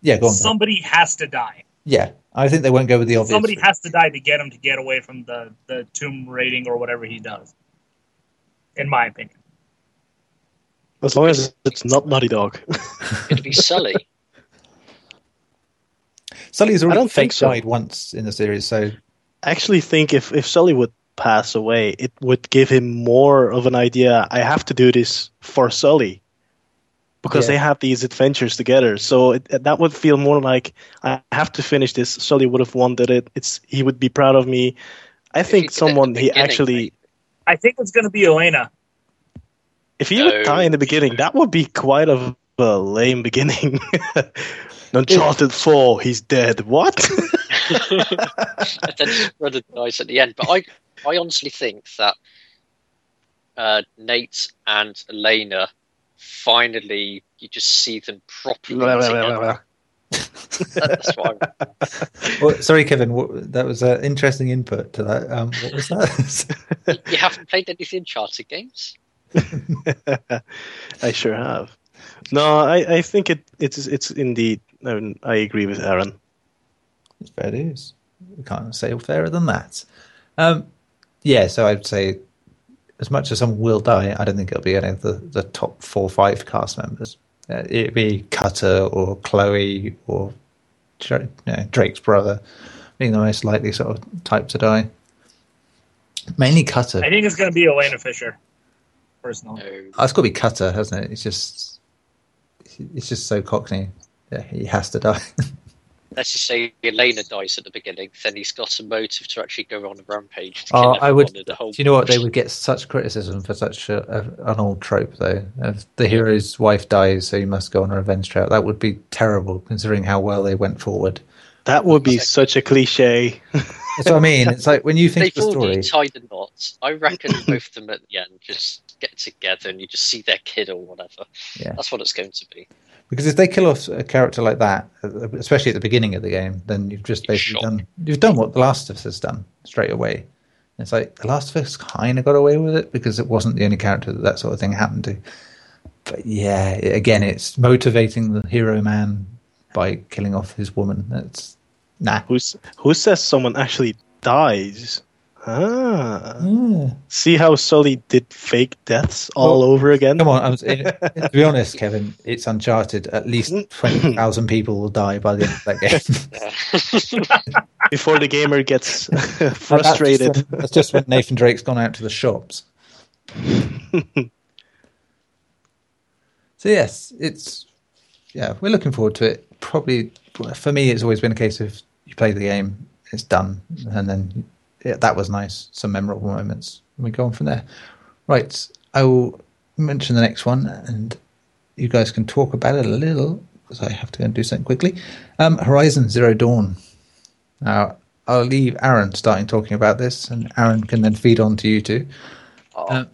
Yeah, go on. somebody has to die. Yeah, I think they won't go with the obvious. Somebody has to die to get him to get away from the the tomb raiding or whatever he does. In my opinion. As long as it's not Naughty Dog. (laughs) It'd be Sully. Sully's I already don't think fake so. died once in the series, so I actually think if, if Sully would pass away, it would give him more of an idea. I have to do this for Sully. Because Yeah. they have these adventures together, so it, that would feel more like I have to finish this. Sully would have wanted it. It's he would be proud of me. I If think you did it at someone he actually mate. I think it's gonna be Elena. If he No. would die in the beginning, that would be quite a, a lame beginning. (laughs) Uncharted 4, he's dead. What? (laughs) and then just roll the dice at the end. But I, I honestly think that uh, Nate and Elena finally you just see them properly together. That's what I'm. Well, sorry, Kevin. What, that was an interesting input to that. Um, what was that? (laughs) You haven't played any of the Uncharted games? (laughs) I sure have. No, I, I think it it's it's indeed. I, mean, I agree with Aaron. It's fair dues. We can't say fairer than that. Um, yeah, so I'd say, as much as someone will die, I don't think it'll be any of the, the top four or five cast members. Uh, it'd be Cutter or Chloe or you know, Drake's brother, being the most likely sort of type to die. Mainly Cutter. I think it's gonna be Elena Fisher. Personally. No. Oh, it's got to be Cutter, hasn't it? It's just, it's just so cockney. Yeah, he has to die. (laughs) Let's just say Elena dies at the beginning, then he's got a motive to actually go on a rampage. To oh, kill Oh, I would. the whole Do you know what? They would get such criticism for such a, a, an old trope, though. If the hero's wife dies, so he must go on a revenge trail. That would be terrible, considering how well they went forward. That would be such a cliche. (laughs) That's what I mean. It's like when you think They've of the story. tied the knots. I reckon (laughs) both of them at the end just get together and you just see their kid or whatever. Yeah. That's what it's going to be. Because if they kill off a character like that, especially at the beginning of the game, then you've just basically done you've done what The Last of Us has done straight away. It's like The Last of Us kind of got away with it because it wasn't the only character that that sort of thing happened to. But yeah, again, it's motivating the hero man by killing off his woman. That's nah. Who's who says someone actually dies? Ah, Yeah. see how Sully did fake deaths all Well, over again. Come on, I was, (laughs) to be honest, Kevin, it's Uncharted. At least twenty thousand people will die by the end of that game. (laughs) before the gamer gets (laughs) That's just frustrated. when- That's just when Nathan Drake's gone out to the shops. so yes, it's yeah, we're looking forward to it. Probably for me, it's always been a case of you play the game, it's done, and then yeah, that was nice. Some memorable moments. And we go on from there. Right, I will mention the next one, and you guys can talk about it a little because I have to go and do something quickly. Um, Horizon Zero Dawn. Now, I'll leave Aaron starting talking about this, and Aaron can then feed on to you two. Oh, Uh,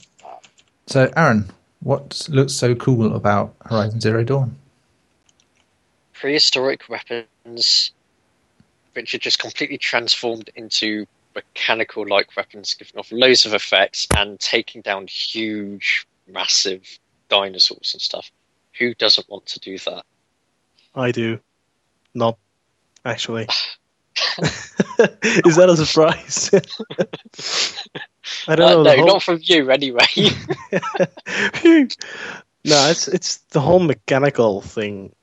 So, Aaron, what looks so cool about Horizon Zero Dawn? prehistoric weapons which are just completely transformed into mechanical like weapons, giving off loads of effects and taking down huge, massive dinosaurs and stuff. Who doesn't want to do that? I do. Not actually. (laughs) (laughs) Is that a surprise? (laughs) I don't Uh, know. no, whole- not from you anyway. no, it's it's the whole mechanical thing.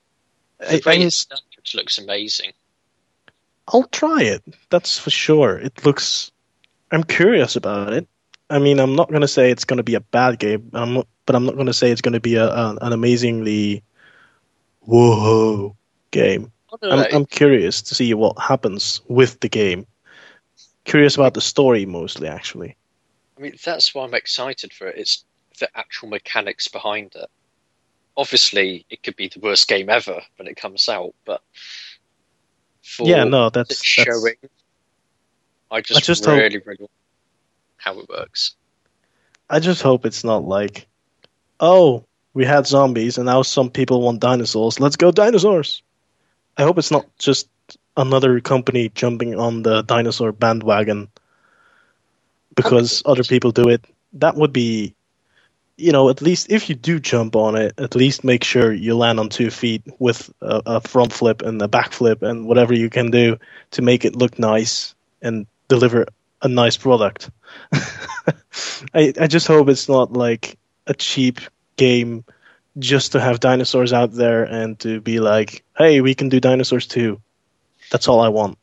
The I looks amazing. I'll try it. That's for sure. It looks. I'm curious about it. I mean, I'm not going to say it's going to be a bad game, I'm not, but I'm not going to say it's going to be a, a, an amazingly whoa game. I'm. I'm curious to see what happens with the game. Curious about the story mostly, actually. I mean, that's why I'm excited for it. It's the actual mechanics behind it. Obviously, it could be the worst game ever when it comes out, but for yeah, no, that's, that's showing, I just, just hope- really, really want how it works. I just hope it's not like, oh, we had zombies and now some people want dinosaurs. Let's go dinosaurs. I hope it's not just another company jumping on the dinosaur bandwagon because other people do it. That would be you know, at least if you do jump on it, at least make sure you land on two feet with a, a front flip and a back flip and whatever you can do to make it look nice and deliver a nice product. (laughs) I I just hope it's not like a cheap game just to have dinosaurs out there and to be like, hey, we can do dinosaurs too. That's all I want.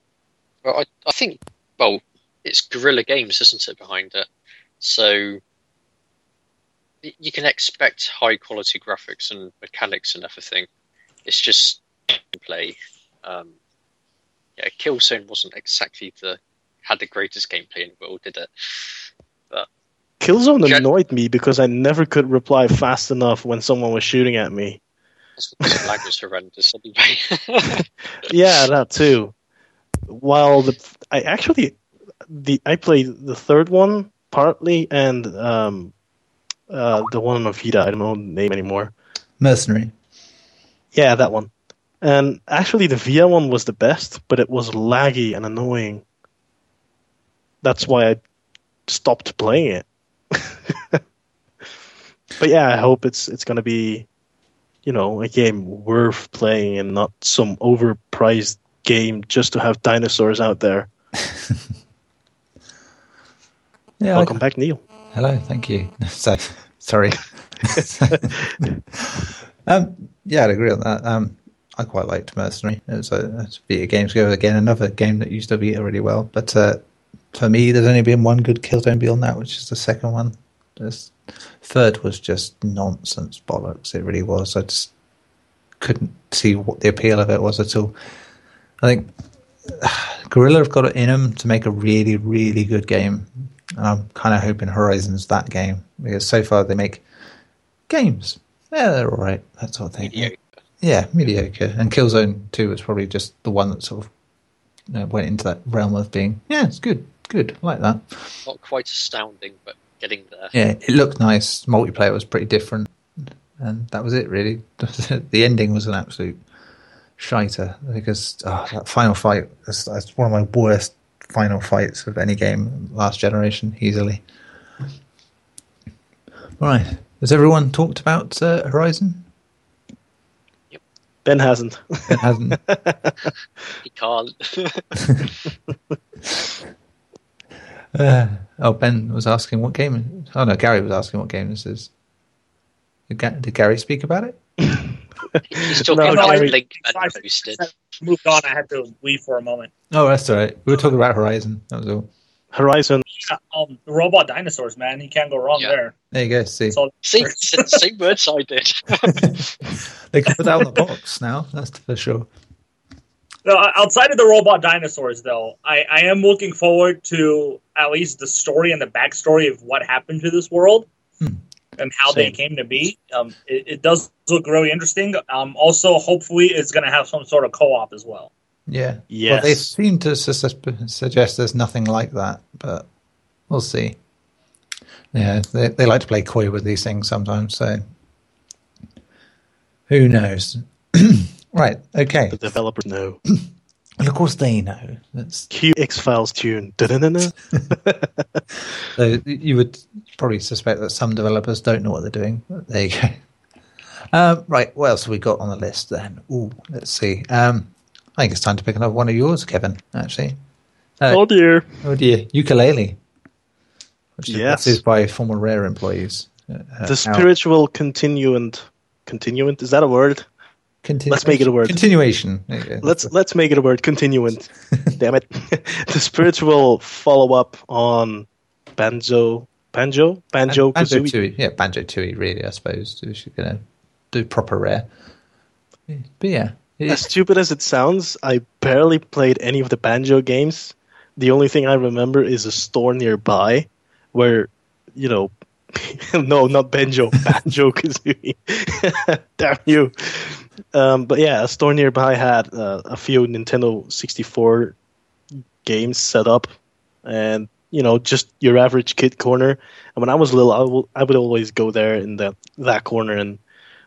Well, I, I think, well, it's Guerrilla Games, isn't it, behind it? So you can expect high quality graphics and mechanics and everything. It's just gameplay. Um, yeah, Killzone wasn't exactly the had the greatest gameplay in the world, did it? Killzone Gen- annoyed me because I never could reply fast enough when someone was shooting at me. The lag was horrendous anyway. (laughs) Yeah, that too. While the I actually the I played the third one partly and um uh the one on Vita, I don't know the name anymore. Mercenary. Yeah, that one. And actually the Vita one was the best, but it was laggy and annoying. That's why I stopped playing it. (laughs) but yeah, I hope it's it's gonna be you know, a game worth playing and not some overpriced game just to have dinosaurs out there. (laughs) Yeah. I- Welcome back, Neil. Hello, thank you. (laughs) So, sorry. (laughs) um, yeah, I'd agree on that. Um, I quite liked Mercenary. It was a, it's Vita Games Go again, another game that used to Vita really well. But uh, for me, there's only been one good Killzone beyond that, which is the second one. This third was just nonsense bollocks. It really was. I just couldn't see what the appeal of it was at all. I think (sighs) Guerrilla have got it in them to make a really, really good game. And I'm kind of hoping Horizon's that game because so far they make games. Yeah, they're all right. That sort of thing. Mediocre. Yeah, mediocre. And Killzone 2 was probably just the one that sort of you know, went into that realm of being, yeah, it's good, good, I like that. Not quite astounding, but getting there. Yeah, it looked nice. Multiplayer was pretty different. And that was it, really. (laughs) the ending was an absolute shiter because oh, that final fight is that's one of my worst final fights of any game last generation, easily. All right. Has everyone talked about uh, Horizon? Ben hasn't. It hasn't. (laughs) He can't. (laughs) uh, oh, Ben was asking what game. Oh no, Gary was asking what game this is. Did, Ga- did Gary speak about it? He's talking No, about I- Link I- and Boosted. Moved on. I had to leave for a moment. Oh, that's all right. We were talking about Horizon. That was all. Horizon. Yeah, um, the robot dinosaurs, man. You can't go wrong Yeah. there. There you go. See, So (laughs) See, said same words I did. (laughs) they can put that on the box now. That's for sure. No, outside of the robot dinosaurs, though, I, I am looking forward to at least the story and the backstory of what happened to this world Hmm. And how they came to be. Um, it, it does look really interesting. Um, also, hopefully, it's going to have some sort of co-op as well. Yeah. Yes. Well, they seem to su- su- suggest there's nothing like that, but we'll see. Yeah, they, they like to play coy with these things sometimes, so who knows? (clears throat) right. Okay. the developers know. (clears throat) And of course they know. That's Cue X Files tune. (laughs) So you would probably suspect that some developers don't know what they're doing. There you go. Um, right. What else have we got on the list then? Ooh, let's see. Um, I think it's time to pick another one of yours, Kevin. Actually. Uh, Oh dear. Oh dear, Yooka-Laylee. Which Yes. this is by former Rare employees. Uh, The our spiritual continuant. Continuant is that a word? Continu- let's make it a word. Continuation. Go. Let's let's make it a word. Continuant. (laughs) Damn it. (laughs) the spiritual follow up on Banjo. Banjo. Banjo. Banjo Kazooie. Tooie. Yeah, Banjo Tooie. Really, I suppose if you're gonna do proper Rare. But yeah, it- As stupid as it sounds, I barely played any of the Banjo games. The only thing I remember is a store nearby where, you know, (laughs) no, not Banjo, Banjo Kazooie. Damn you. Um, but yeah, a store nearby had uh, a few Nintendo 64 games set up, and you know, just your average kid corner. And when I was little, I would always go there in that that corner and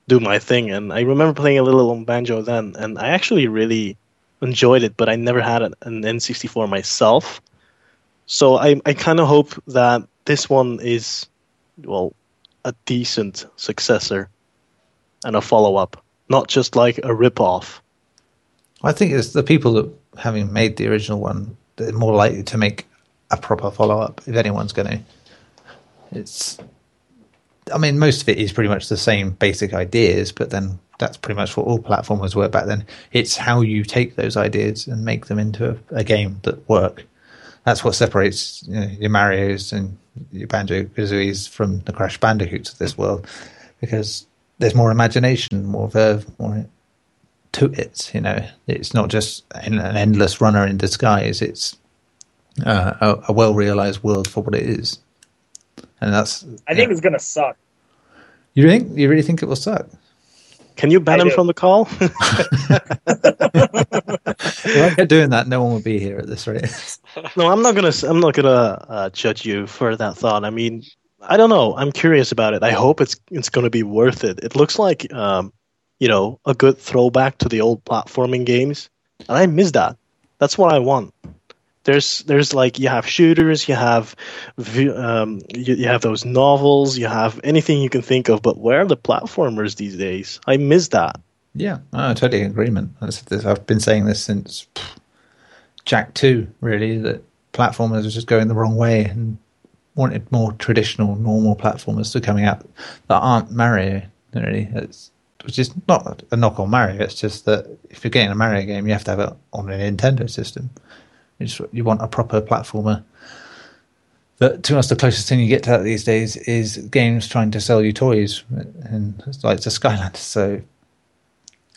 do my thing. And I remember playing a little on banjo then, and I actually really enjoyed it. But I never had an, an N64 myself, so I I kind of hope that this one is well a decent successor and a follow up, not just like a rip off. I think it's the people that having made the original one, they're more likely to make a proper follow up if anyone's going to. It's, I mean, most of it is pretty much the same basic ideas, but then that's pretty much what all platformers were back then. It's how you take those ideas and make them into a, a game that work. That's what separates you know, your Mario's and your Banjo Kazooie's from the Crash Bandicoots of this world, because there's more imagination, more verve, more to it. You know, it's not just an, an endless runner in disguise. It's uh, a, a well realized world for what it is, and that's. I think yeah. it's gonna suck. You think you really think it will suck? Can you ban I him do. from the call? (laughs) If I kept doing that, no one would be here at this rate. no, I'm not gonna. s- I'm not gonna uh, judge you for that thought. I mean, I don't know. I'm curious about it. I hope it's it's gonna be worth it. It looks like, um, you know, a good throwback to the old platforming games, and I miss that. That's what I want. There's there's like you have shooters, you have um, you, you have those novels, you have anything you can think of. But where are the platformers these days? I miss that. Yeah, I totally agreement. I've been saying this since Jak Two. Really, that platformers are just going the wrong way and wanted more traditional, normal platformers to coming out that aren't Mario. Really, it's which is not a knock on Mario. It's just that if you're getting a Mario game, you have to have it on a Nintendo system. You, you want a proper platformer. But to us, the closest thing you get to that these days is games trying to sell you toys, and it's like the Skylanders. (laughs) So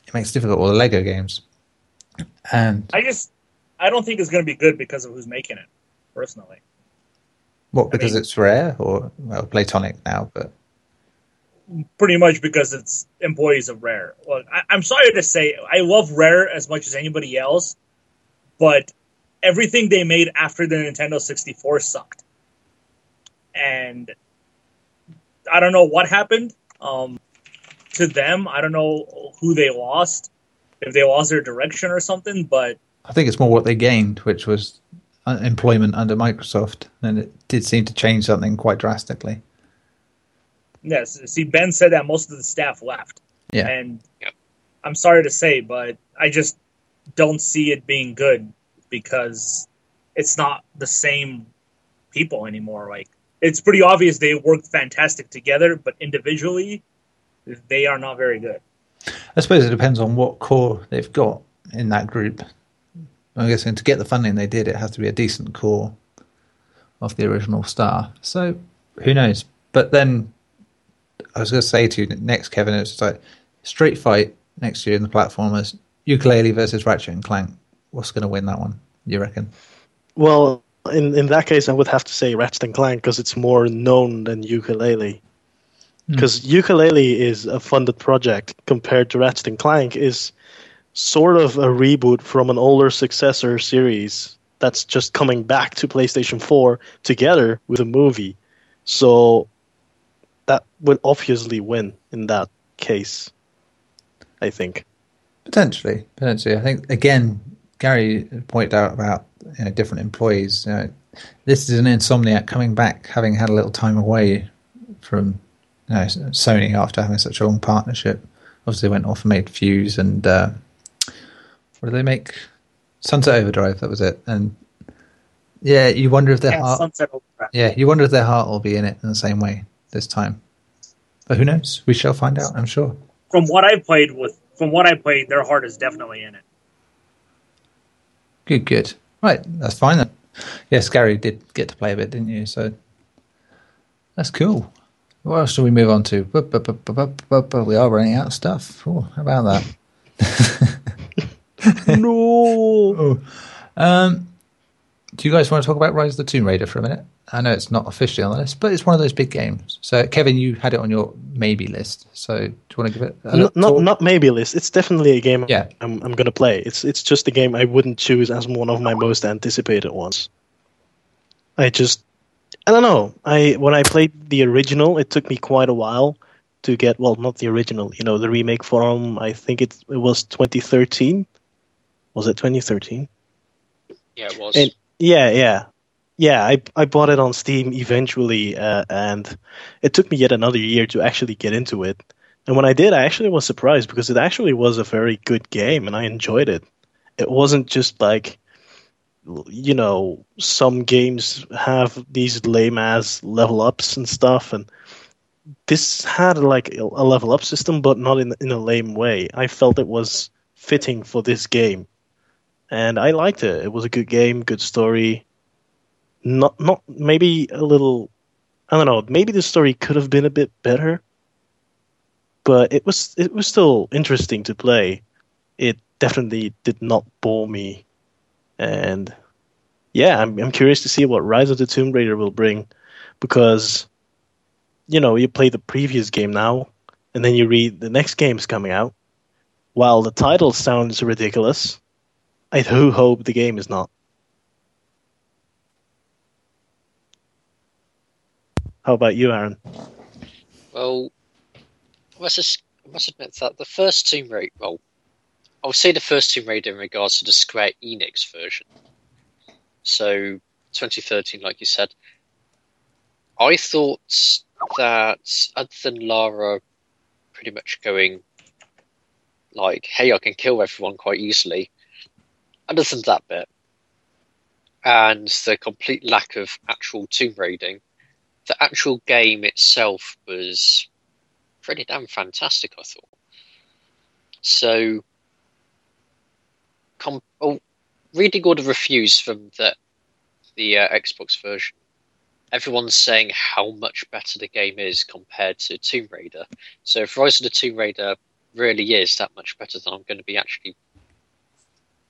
it makes it difficult. Or the Lego games, and I just I don't think it's gonna be good because of who's making it. Personally, what because mean- it's rare or well, Playtonic now, but pretty much because it's employees of Rare. Well, I, I'm sorry to say, I love Rare as much as anybody else, but everything they made after the Nintendo 64 sucked. And I don't know what happened um, to them. I don't know who they lost, if they lost their direction or something, but I think it's more what they gained, which was Uh, employment under Microsoft, and it did seem to change something quite drastically. yes. See, Ben said that most of the staff left. Yeah, And Yep. I'm sorry to say, but I just don't see it being good because it's not the same people anymore. Like it's pretty obvious they work fantastic together, but individually they are not very good. I suppose it depends on what core they've got in that group. I'm guessing to get the funding they did, it has to be a decent core of the original star. So who knows? But then I was going to say to you next, Kevin, it's like Street Fight next year in the platformers, Yooka-Laylee versus Ratchet and Clank. What's going to win that one? You reckon? Well, in in that case, I would have to say Ratchet and Clank because it's more known than Yooka-Laylee. Hmm. Because Yooka-Laylee is a funded project compared to Ratchet and Clank is sort of a reboot from an older successor series that's just coming back to PlayStation 4 together with a movie. So that would obviously win in that case. I think. Potentially, potentially. I think again, Gary pointed out about you know, different employees. You know, this is an Insomniac coming back, having had a little time away from you know, Sony after having such a long partnership. Obviously, went off and made Fuse and uh, what did they make? Sunset Overdrive. That was it. And yeah, you wonder if their Yeah, heart. Sunset Overdrive. Yeah, you wonder if their heart will be in it in the same way this time. But who knows? We shall find out. I'm sure. From what I played with, from what I played, their heart is definitely in it. Good, good. Right, that's fine then. Yes, Gary did get to play a bit, didn't you? So that's cool. What else should we move on to? We are running out of stuff. Oh, how about that? (laughs) no. (laughs) Um, do you guys want to talk about Rise of the Tomb Raider for a minute? I know it's not officially on the list, but it's one of those big games. So, Kevin, you had it on your maybe list. So, do you want to give it a Not, not not maybe list. It's definitely a game Yeah. I'm I'm gonna play. It's it's just a game I wouldn't choose as one of my most anticipated ones. I just I don't know. I when I played the original, it took me quite a while to get well, not the original, you know, the remake from I think it it was 2013. Was it 2013? Yeah, it was. And yeah, yeah. yeah, I I bought it on Steam eventually, uh, and it took me yet another year to actually get into it. And when I did, I actually was surprised because it actually was a very good game, and I enjoyed it. It wasn't just like, you know, some games have these lame ass level ups and stuff, and this had like a level up system, but not in in a lame way. I felt it was fitting for this game, and I liked it. It was a good game, good story. Not not maybe a little. I don't know. Maybe the story could have been a bit better, but it was it was still interesting to play. It definitely did not bore me, and yeah, I'm I'm curious to see what Rise of the Tomb Raider will bring, because you know you play the previous game now, and then you read the next game's coming out. While the title sounds ridiculous, I do hope the game is not. How about you, Aaron? Well, I must, I must admit that the first Tomb Raider, well, I'll say the first Tomb Raider in regards to the Square Enix version. So, 2013, like you said, I thought that other than Lara pretty much going like, hey, I can kill everyone quite easily, than that bit, and the complete lack of actual tomb raiding, the actual game itself was pretty damn fantastic, I thought. So, com- oh, reading all the reviews from the the uh, Xbox version, everyone's saying how much better the game is compared to Tomb Raider. So, if Rise of the Tomb Raider really is that much better, then I'm going to be actually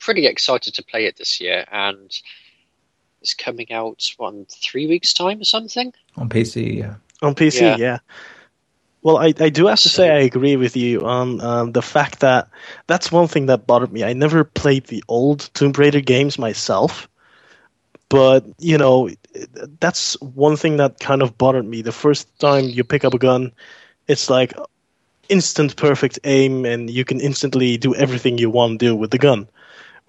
pretty excited to play it this year. And it's coming out one three weeks time or something on PC. Yeah, on PC. Yeah. yeah. Well, I, I do have to say I agree with you on um, the fact that that's one thing that bothered me. I never played the old Tomb Raider games myself, but you know that's one thing that kind of bothered me. The first time you pick up a gun, it's like instant perfect aim, and you can instantly do everything you want to do with the gun,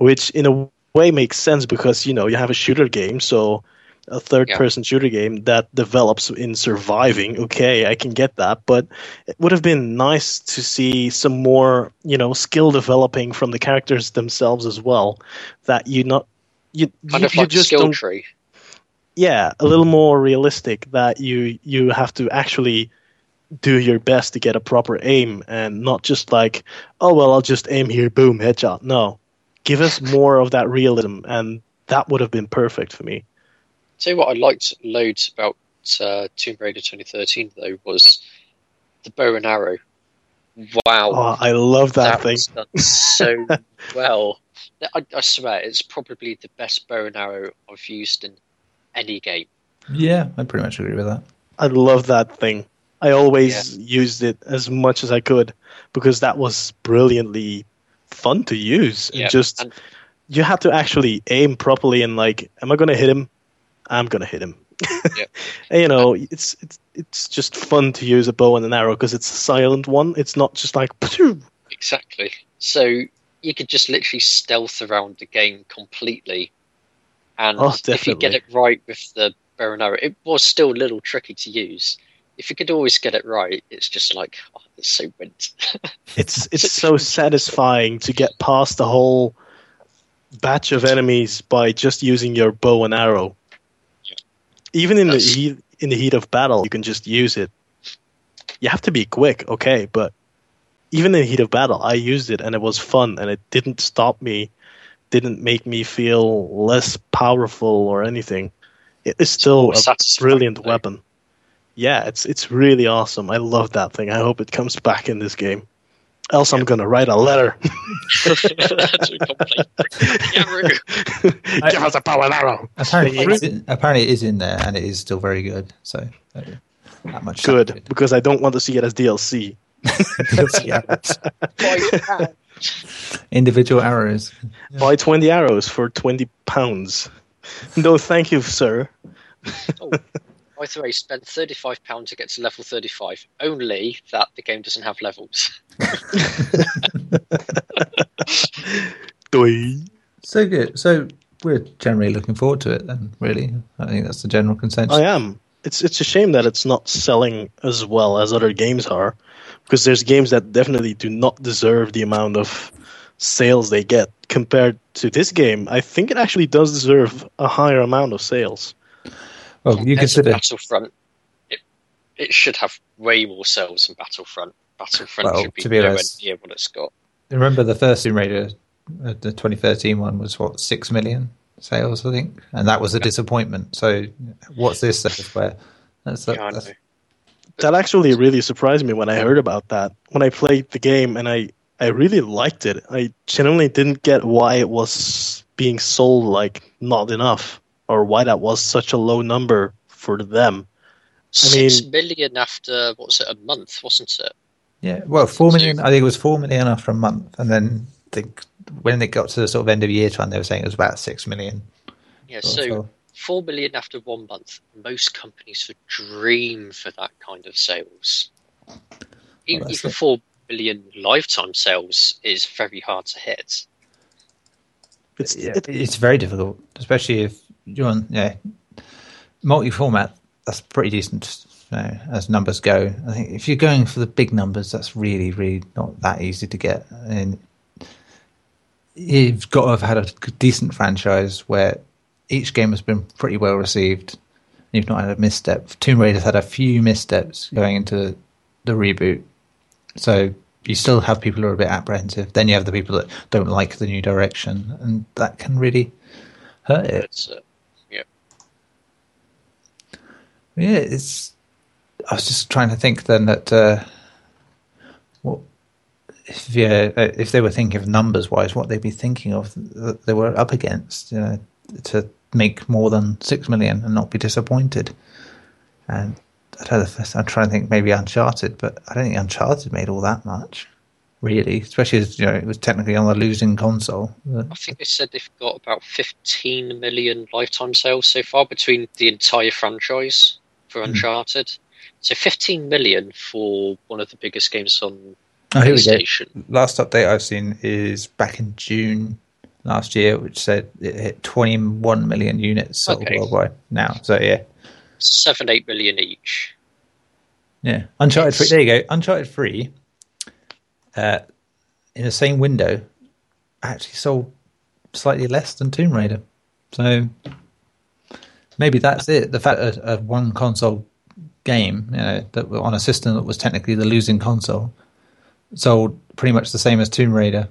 which in a way makes sense because you know you have a shooter game, so a third yeah. person shooter game that develops in surviving. Okay, I can get that, but it would have been nice to see some more, you know, skill developing from the characters themselves as well. That you not you kind you, of like you just skill don't, tree. Yeah, a little more realistic. That you you have to actually do your best to get a proper aim and not just like, oh well, I'll just aim here, boom, headshot. No, give us more of that realism, and that would have been perfect for me. Tell you what I liked loads about uh, Tomb Raider 2013 though was the bow and arrow. Wow! Oh, I love that, that thing. Was done so (laughs) well. I, I, swear, it's probably the best bow and arrow I've used in any game. Yeah, I pretty much agree with that. I love that thing. I always yeah. used it as much as I could because that was brilliantly fun to use. And just and, you had to actually aim properly and like, am I going to hit him? I'm gonna hit him. (laughs) and, you know, it's it's it's just fun to use a bow and an arrow because it's a silent one. It's not just like exactly. So you could just literally stealth around the game completely, and oh, if you get it right with the bow and arrow, it was still a little tricky to use. If you could always get it right, it's just like oh, it's so wint. (laughs) it's it's so satisfying to get past the whole batch of enemies by just using your bow and arrow even in That's... the heat in the heat of battle, you can just use it. You have to be quick, okay, but even in the heat of battle, I used it and it was fun and it didn't stop me, didn't make me feel less powerful or anything. It is still a brilliant weapon. Yeah, it's it's really awesome. I love that thing. I hope it comes back in this game. Else, I'm gonna write a letter. (laughs) (laughs) Give us a bow and arrow. Apparently, it's in, apparently, it is in there, and it is still very good. So uh, that much good because I don't want to see it as DLC. (laughs) Individual arrows. Buy twenty arrows for twenty pounds. No, thank you, sir. oh by the way, spend £35 to get to level 35. Only that the game doesn't have levels. (laughs) so good. So we're generally looking forward to it. Then, really, I think that's the general consensus. I am. It's it's a shame that it's not selling as well as other games are, because there's games that definitely do not deserve the amount of sales they get compared to this game. I think it actually does deserve a higher amount of sales. Well, you Compared consider Battlefront. It, it should have way more sales than Battlefront. Battlefront Well, should be, to be nowhere honest- near what it's got. remember the first Tomb Raider, uh, the 2013 one was what six million sales, I think, and that was a disappointment. So, what's this software? That's, Yeah, that's. That actually really surprised me when I heard about that. When I played the game and I I really liked it. I genuinely didn't get why it was being sold like not enough or why that was such a low number for them. Six mean- million after what was it a month, wasn't it? Yeah, well, four million. I think it was four million after a month, and then I think when it got to the sort of end of year time, they were saying it was about six million. Yeah, so so. four million after one month. Most companies would dream for that kind of sales. E- Well, Even it. four million lifetime sales is very hard to hit. It's yeah, it's very difficult, especially if you're yeah multi-format. That's pretty decent you know, as numbers go. I think if you're going for the big numbers, that's really, really not that easy to get. And you've got to have had a decent franchise where each game has been pretty well received. You've not had a misstep. Tomb Raider's had a few missteps going into the reboot, so you still have people who are a bit apprehensive. Then you have the people that don't like the new direction, and that can really hurt it. It's, uh, Yeah, it's. I was just trying to think then that uh, what if yeah uh, if they were thinking of numbers wise, what they'd be thinking of that they were up against, you know, to make more than six million and not be disappointed. And I don't know I'm trying to think maybe Uncharted, but I don't think Uncharted made all that much, really. Especially as you know it was technically on a losing console. I think they said they've got about 15 million lifetime sales so far between the entire franchise for. Uncharted. So 15 million for one of the biggest games on Oh, here we go. PlayStation. last update I've seen is back in June last year, which said it hit 21 million units sold Okay. worldwide now. So yeah, Seven, eight million each. yeah. Uncharted It's- Free. There you go. Uncharted Three. Uh, in the same window, actually sold slightly less than Tomb Raider. So maybe that's it. The fact that a one console game, you know, that on a system that was technically the losing console, sold pretty much the same as Tomb Raider,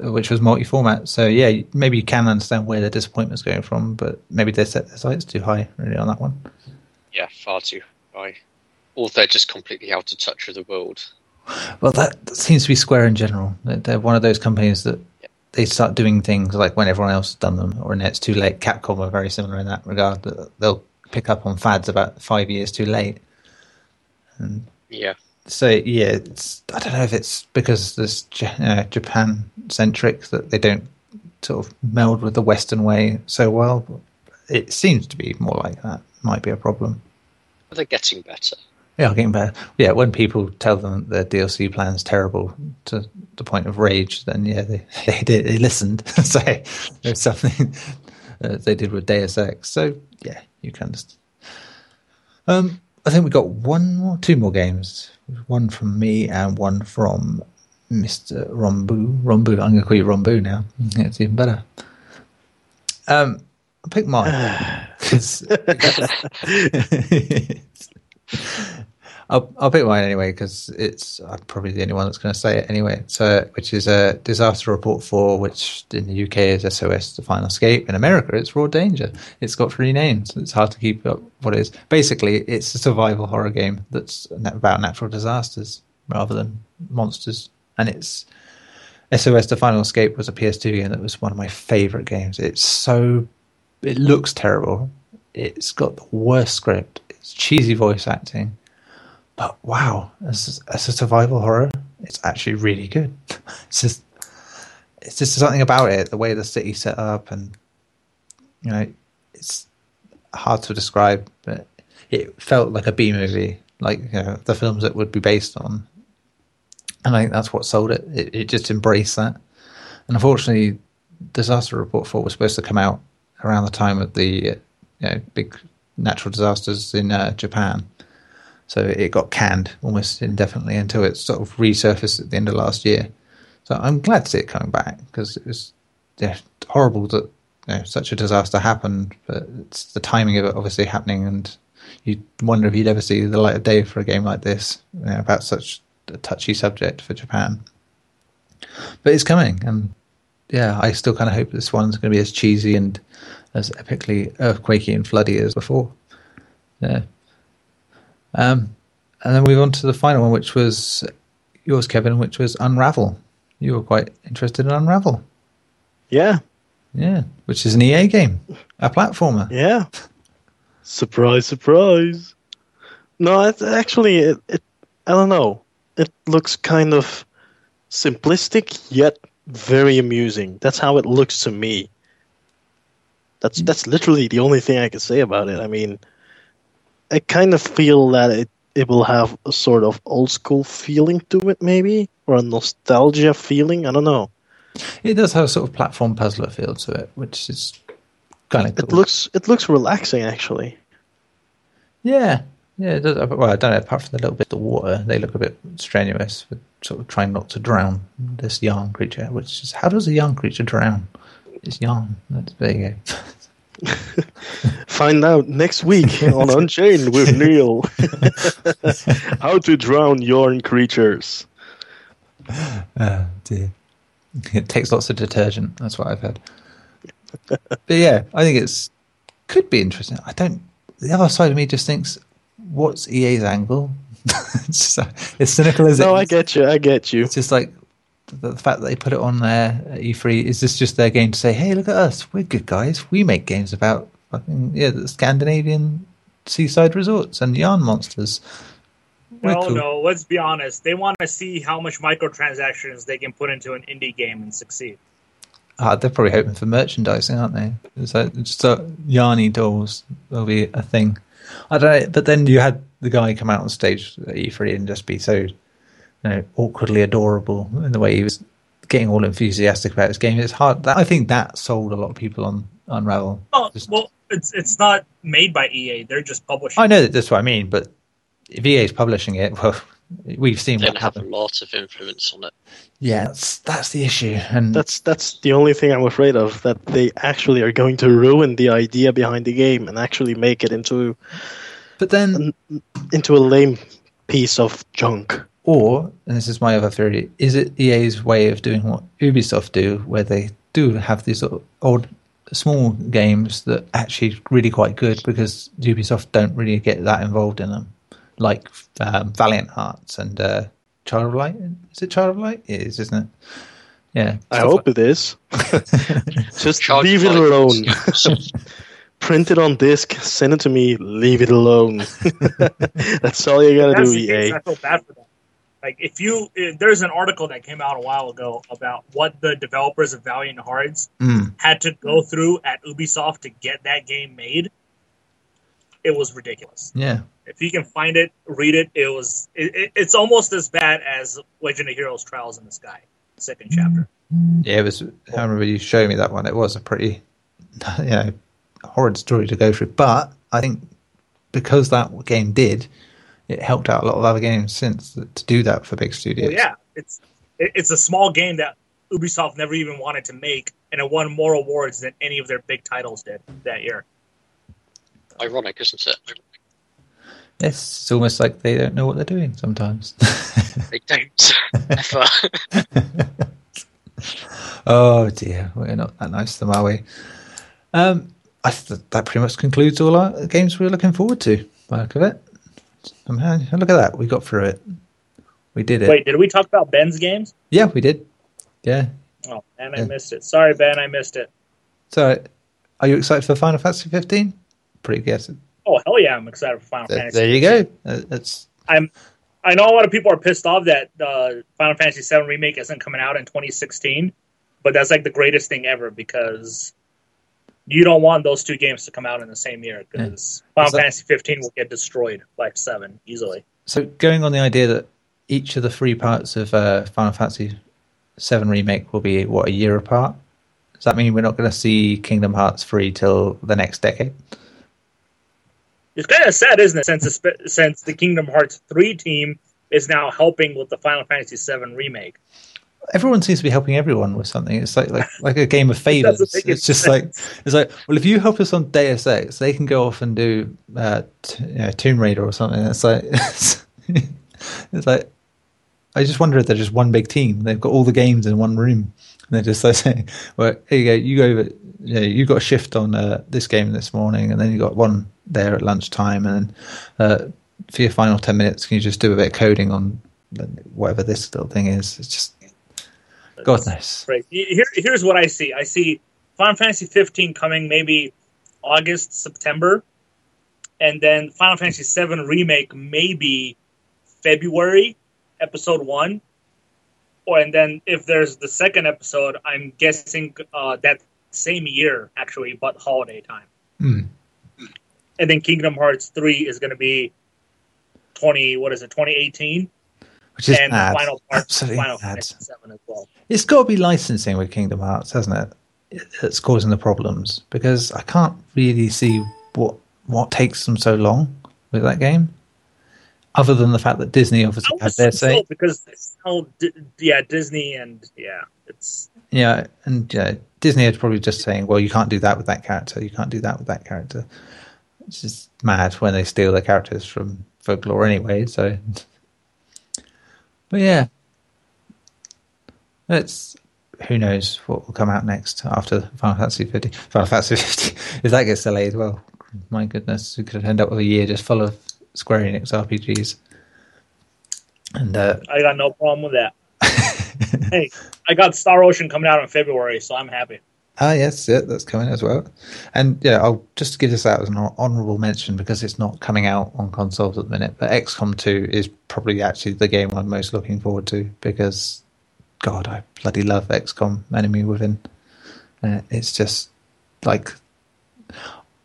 which was multi-format. So yeah, maybe you can understand where the disappointment's going from, but maybe they set their sights too high really on that one. Yeah, far too high. Or they're just completely out of touch with the world. Well, that, that seems to be Square in general. They're one of those companies that they start doing things like when everyone else has done them, or when it's too late. Capcom are very similar in that regard. They'll pick up on fads about five years too late. And Yeah. so yeah, it's I don't know if it's because this uh, Japan centric that they don't sort of meld with the Western way so well. It seems to be more like that. Might be a problem. But they're getting better. Yeah, better. Yeah, when people tell them their DLC plan's terrible to the point of rage, then yeah, they (laughs) they, did, they listened. (laughs) so there's something (laughs) uh, they did with Deus Ex. So yeah, you can understand. Um, I think we got one more, two more games. One from me and one from Mister Rombu. Rombu. I'm going to call you Rombu now. It's even better. Um, I'll pick mine (sighs) I'll, I'll pick mine anyway because it's I'm probably the only one that's going to say it anyway. So, which is a disaster report for which in the UK is SOS: The Final Escape. In America, it's Raw Danger. It's got three names. It's hard to keep up what it is. Basically, it's a survival horror game that's about natural disasters rather than monsters, and it's SOS: The Final Escape was a PS2 game that was one of my favorite games. It's so it looks terrible. It's got the worst script. It's cheesy voice acting. But wow, as, as a survival horror, it's actually really good. (laughs) It's just, it's just something about it, the way the city's set up, and you know, it's hard to describe, but it felt like a B movie, like you know, the films it would be based on. And I think that's what sold it. It, it just embraced that. And unfortunately, disaster report 4 was supposed to come out around the time of the you know, big natural disasters in uh, Japan. So it got canned almost indefinitely until it sort of resurfaced at the end of last year. So I'm glad to see it coming back because it was yeah, horrible that you know, such a disaster happened, but it's the timing of it obviously happening, and you wonder if you'd ever see the light of day for a game like this you know, about such a touchy subject for Japan. But it's coming, and yeah, I still kind of hope this one's going to be as cheesy and as epically earthquakey and floody as before. Yeah. Um, and then we move on to the final one, which was yours, Kevin, which was Unravel. You were quite interested in Unravel. Yeah, Yeah, which is an EA game, a platformer. yeah. Surprise, surprise. No, it's actually it, it. I don't know. It looks kind of simplistic yet very amusing. That's how it looks to me. That's that's literally the only thing I can say about it. I mean, I kind of feel that it it will have a sort of old school feeling to it, maybe, or a nostalgia feeling. I don't know. It does have a sort of platform puzzler feel to it, which is kind of cool. It looks it looks relaxing, actually. Yeah, yeah. It does. Uh, well, I don't know. Apart from the little bit of the water, they look a bit strenuous with sort of trying not to drown this yarn creature. Which is how does a yarn creature drown? It's yarn. That's, there you go. (laughs) (laughs) Find out next week (laughs) on Unchained with Neil. (laughs) How to drown yarn creatures. Oh dear. It takes lots of detergent. That's what I've heard. but yeah, I think it's could be interesting. I don't. The other side of me just thinks, what's EA's angle? it's, just, as cynical as it No, I get you. I get you. It's just like the, the fact that they put it on there at E3. Is this just their game to say, "Hey, look at us, we're good guys. We make games about fucking yeah, the Scandinavian seaside resorts and yarn monsters." We're Well, cool. no, let's be honest. They want to see how much microtransactions they can put into an indie game and succeed. Ah, they're probably hoping for merchandising, aren't they? It's like just uh, yarny dolls will be a thing. I don't know, but then you had the guy come out on stage at E3 and just be so, you know, awkwardly adorable in the way he was getting all enthusiastic about his game. It's hard. That, I think that sold a lot of people on Unravel. Oh, Just- well, it's it's not made by EA. They're just publishing. I know that that's what I mean, but if EA is publishing it, well, we've seen They what have a lot of influence on it. Yeah, that's that's the issue, and That's that's the only thing I'm afraid of. That they actually are going to ruin the idea behind the game and actually make it into but then into a lame piece of junk. Or, and this is my other theory, is it EA's way of doing what Ubisoft do, where they do have these sort of odd, small games that actually really quite good because Ubisoft don't really get that involved in them, like um, Valiant Hearts and uh, Child of Light. Is it Child of Light? It is, isn't it? Yeah. I stuff hope it is. (laughs) Just Child leave it alone. Print it on disc, send it to me, leave it alone. (laughs) That's all you gotta That's do, the case. EA. I feel bad for them. Like if you, if there's an article that came out a while ago about what the developers of Valiant Hearts Mm. had to go through at Ubisoft to get that game made. It was ridiculous. Yeah. If you can find it, read it. It was. It, it, it's almost as bad as Legend of Heroes: Trails in the Sky, second chapter. Yeah, it was. I remember you showing me that one. It was a pretty, (laughs) you know, horrid story to go through. But I think because that game did, it helped out a lot of other games since to do that for big studios. Well, yeah, it's it's a small game that Ubisoft never even wanted to make, and it won more awards than any of their big titles did that year. Ironic, isn't it? It's, it's almost like they don't know what they're doing sometimes. (laughs) They don't ever. (laughs) oh dear, we're not that nice to them, are we? Um, I th- that pretty much concludes all our games we're looking forward to. by Look of it. Somehow, look at that. We got through it. We did it. Wait, did we talk about Ben's games? Yeah, we did. Yeah. Oh, and I missed it. Sorry, Ben, I missed it. So, are you excited for Final Fantasy 15? Pretty good. Oh hell yeah, I'm excited for Final There, Fantasy. there you go. Uh, That's I'm. I know a lot of people are pissed off that uh, Final Fantasy VII remake isn't coming out in 2016, but that's like the greatest thing ever because you don't want those two games to come out in the same year because Final that- Fantasy 15 will get destroyed by seven easily. so going on the idea that each of the three parts of uh, Final Fantasy 7 remake will be what a year apart. Does that mean we're not going to see Kingdom Hearts free till the next decade? It's kind of sad, isn't it? Since the, since the Kingdom Hearts three team is now helping with the Final Fantasy 7 remake. Everyone seems to be helping everyone with something. It's like like, like a game of (laughs) favors. It's just sense. like it's like well, if you help us on Deus Ex, they can go off and do uh, t- you know, Tomb Raider or something. It's like (laughs) it's, like I just wonder if they're just one big team. They've got all the games in one room, and they're just like saying, (laughs) "Well, here you go. You go over. You, know, you got a shift on uh, this game this morning, and then you got one there at lunchtime, and then uh, for your final ten minutes, can you just do a bit of coding on whatever this little thing is? It's just God knows. Right. Here, here's what I see. I see Final Fantasy 15 coming maybe August, September, and then Final Fantasy 7 remake maybe February, episode one. Or and then if there's the second episode, I'm guessing uh, that same year actually, but holiday time. Hmm. And then Kingdom Hearts 3 is going to be 20. What is it? 2018, Which is and mad. final part, Absolutely Final mad. 7 as well. It's got to be licensing with Kingdom Hearts, hasn't it? It's causing the problems because I can't really see what what takes them so long with that game, other than the fact that Disney obviously had their say. so because it's how yeah Disney and yeah it's Yeah, and yeah, Disney is probably just saying, "Well, you can't do that with that character. You can't do that with that character." It's just mad when they steal their characters from folklore anyway. So, but yeah, it's who knows what will come out next after Final Fantasy 50. Final Fantasy 50, (laughs) if that gets delayed, well, my goodness, we could end up with a year just full of Square Enix RPGs. And uh, I got no problem with that. (laughs) hey, I got Star Ocean coming out in February, so I'm happy. Ah, yes, yeah, that's coming as well. And yeah, I'll just give this out as an honourable mention because it's not coming out on consoles at the minute. But XCOM 2 is probably actually the game I'm most looking forward to because, God, I bloody love XCOM Enemy Within. Uh, it's just like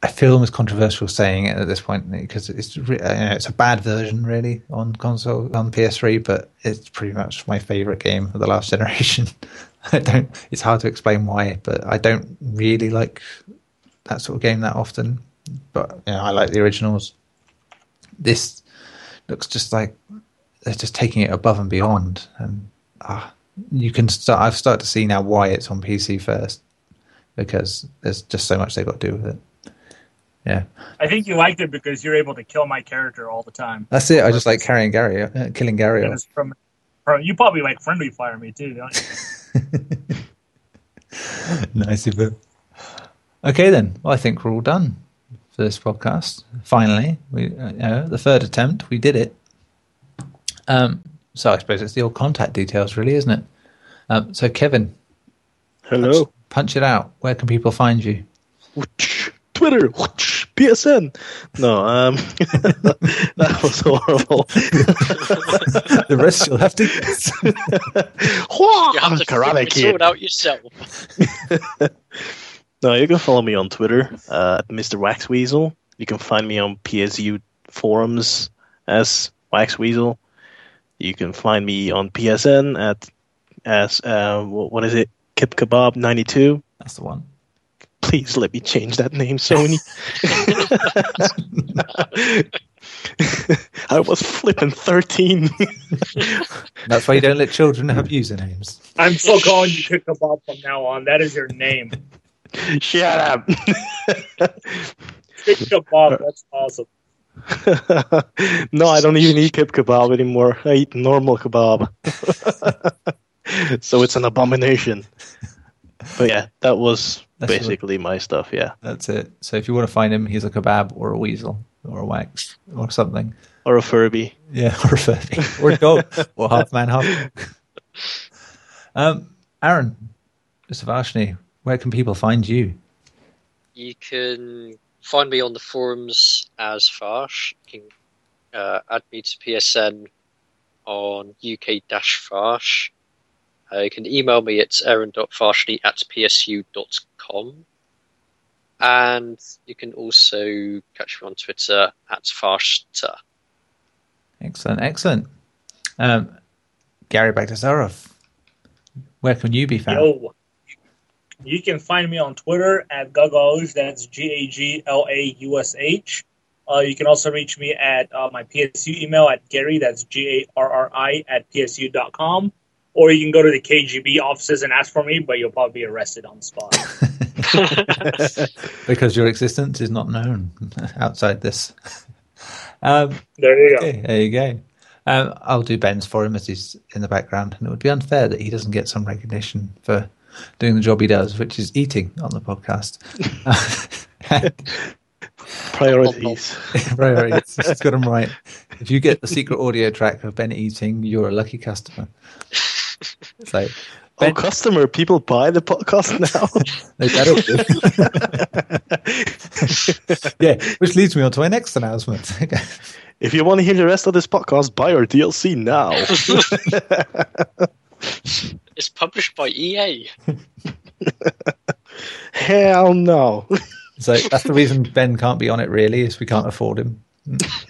I feel almost controversial saying it at this point because it's uh, you know, it's a bad version really on console on PS3, but it's pretty much my favorite game of the last generation. (laughs) (laughs) I don't. It's hard to explain why, but I don't really like that sort of game that often. But you know, I like the originals. This looks just like they're just taking it above and beyond, and ah, you can start. I've started to see now why it's on PC first because there's just so much they've got to do with it. Yeah, I think you liked it because you're able to kill my character all the time. that's it. I just like carrying Gary, uh, killing Gary. And off. it's from, from you probably like friendly fire me too, don't you? (laughs) (laughs) nice of you. Okay, then. Well, I think we're all done for this podcast. Finally, we uh, the third attempt. We did it. Um, so I suppose it's the old contact details, really, isn't it? Um, so Kevin, Hello. punch it out. Where can people find you? Twitter. Whoosh. PSN. No, um, (laughs) that was horrible. (laughs) the rest you'll have to guess. Whoa, You have to Karate figure Kid. it out yourself. (laughs) No, you can follow me on Twitter uh, at Mr. Waxweasel. You can find me on PSU forums as Waxweasel. You can find me on PSN at as uh, what is it? Kip Kebab ninety two. That's the one. Please let me change that name, Sony. (laughs) I was flipping thirteen. That's why you don't let children have usernames. I'm still calling you Kick Kebab from now on. That is your name. Shut up. Kick Kebab. That's awesome. (laughs) no, I don't even eat kip kebab anymore. I eat normal kebab. (laughs) so it's an abomination. But yeah, that was That's what- basically my stuff. Yeah, That's it. So if you want to find him, he's a kebab or a weasel or a wax or something. or a Furby. Yeah, (laughs) or a furby, or a dog, (laughs) or half man, half. Um, Aaron, Mr. Varshni, where can people find you? You can find me on the forums as Farsh. You can uh, add me to PSN on UK-Farsh. Uh, you can email me at aaron.farshney at psu.com. And you can also catch me on Twitter at Farshta. Excellent, excellent. Um, Gary Bagdasarov, where can you be found? Yo. You can find me on Twitter at Gaglaush. That's G A G L A U S H. Uh, you can also reach me at uh, my PSU email at Gary. That's G A R R I at PSU.com. Or you can go to the KGB offices and ask for me, but you'll probably be arrested on the spot. (laughs) because your existence is not known outside this. Um, there you go. okay, there you go. Um, I'll do Ben's for him as he's in the background, and it would be unfair that he doesn't get some recognition for doing the job he does, which is eating on the podcast. (laughs) Priorities. (laughs) right, right. He's got him right. If you get the secret audio track of Ben eating, you're a lucky customer. So, Oh, Ben, customer, people buy the podcast now. they better do. yeah, which leads me on to my next announcement. (laughs) if you want to hear the rest of this podcast, buy our DLC now. (laughs) It's published by EA. (laughs) Hell no. So that's the reason Ben can't be on it. Really, is we can't afford him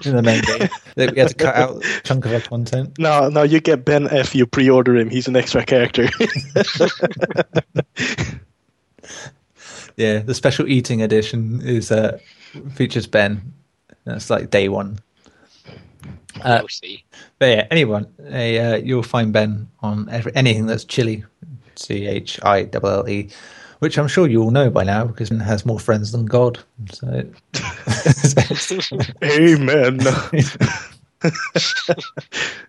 in the main game. We had to cut out a chunk of our content. No, no, you get Ben if you pre-order him. He's an extra character. (laughs) Yeah, the special eating edition is uh, features Ben. That's like day one. Uh, We'll see. But yeah, anyone, uh, you'll find Ben on every, anything that's chili, C H I L L E, which I'm sure you all know by now because it has more friends than God. So, (laughs) Amen. (laughs)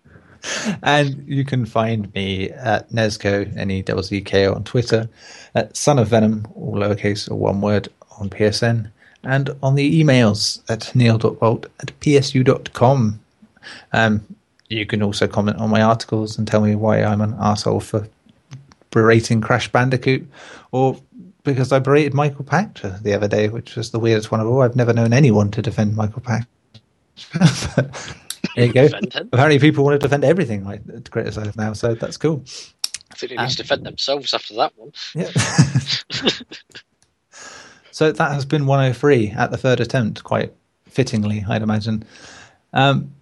and you can find me at Nezzko, N E Z Z K O on Twitter, at Son of Venom, all lowercase or one word on PSN, and on the emails at neil.bolt at psu.com. Um, you can also comment on my articles and tell me why I'm an asshole for berating Crash Bandicoot, or because I berated Michael Pachter the other day, which was the weirdest one of all. I've never known anyone to defend Michael Pachter. there you go. Apparently, people want to defend everything I criticize now, so that's cool. I think they need to defend themselves after that one. Yeah. (laughs) so that has been 103 at the third attempt, quite fittingly, I'd imagine. Um,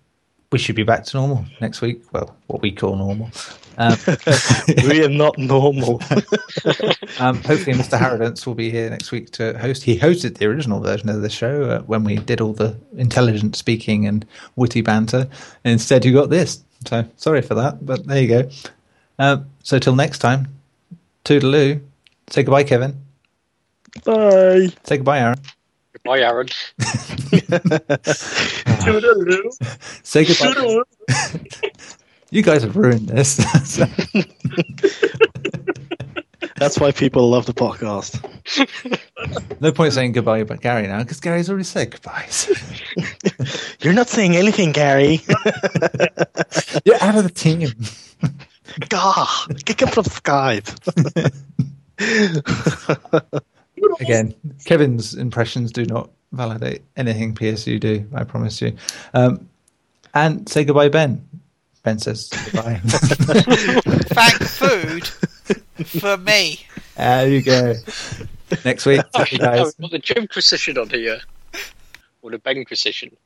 we should be back to normal next week. Well, what we call normal. Um, (laughs) we are not normal. (laughs) um, hopefully, Mr. Harrodance will be here next week to host. He hosted the original version of the show uh, when we did all the intelligent speaking and witty banter. And instead, you got this. So sorry for that, but there you go. Um, so till next time, toodaloo. Say goodbye, Kevin. Bye. Say goodbye, Aaron. Goodbye, Aaron. (laughs) Toodaloo. Say goodbye. Toodaloo. You guys have ruined this. (laughs) That's why people love the podcast. no point saying goodbye about Gary now because Gary's already said goodbyes. (laughs) You're not saying anything, Gary. (laughs) You're out of the team. God, kick him from Skype. Again, Kevin's impressions do not validate anything PSU do. I promise you. Um, and say goodbye, Ben. Ben says goodbye. Thank food for me. there you go. Next week, see you guys. we've the Jim Inquisition on here. Or the Ben Inquisition.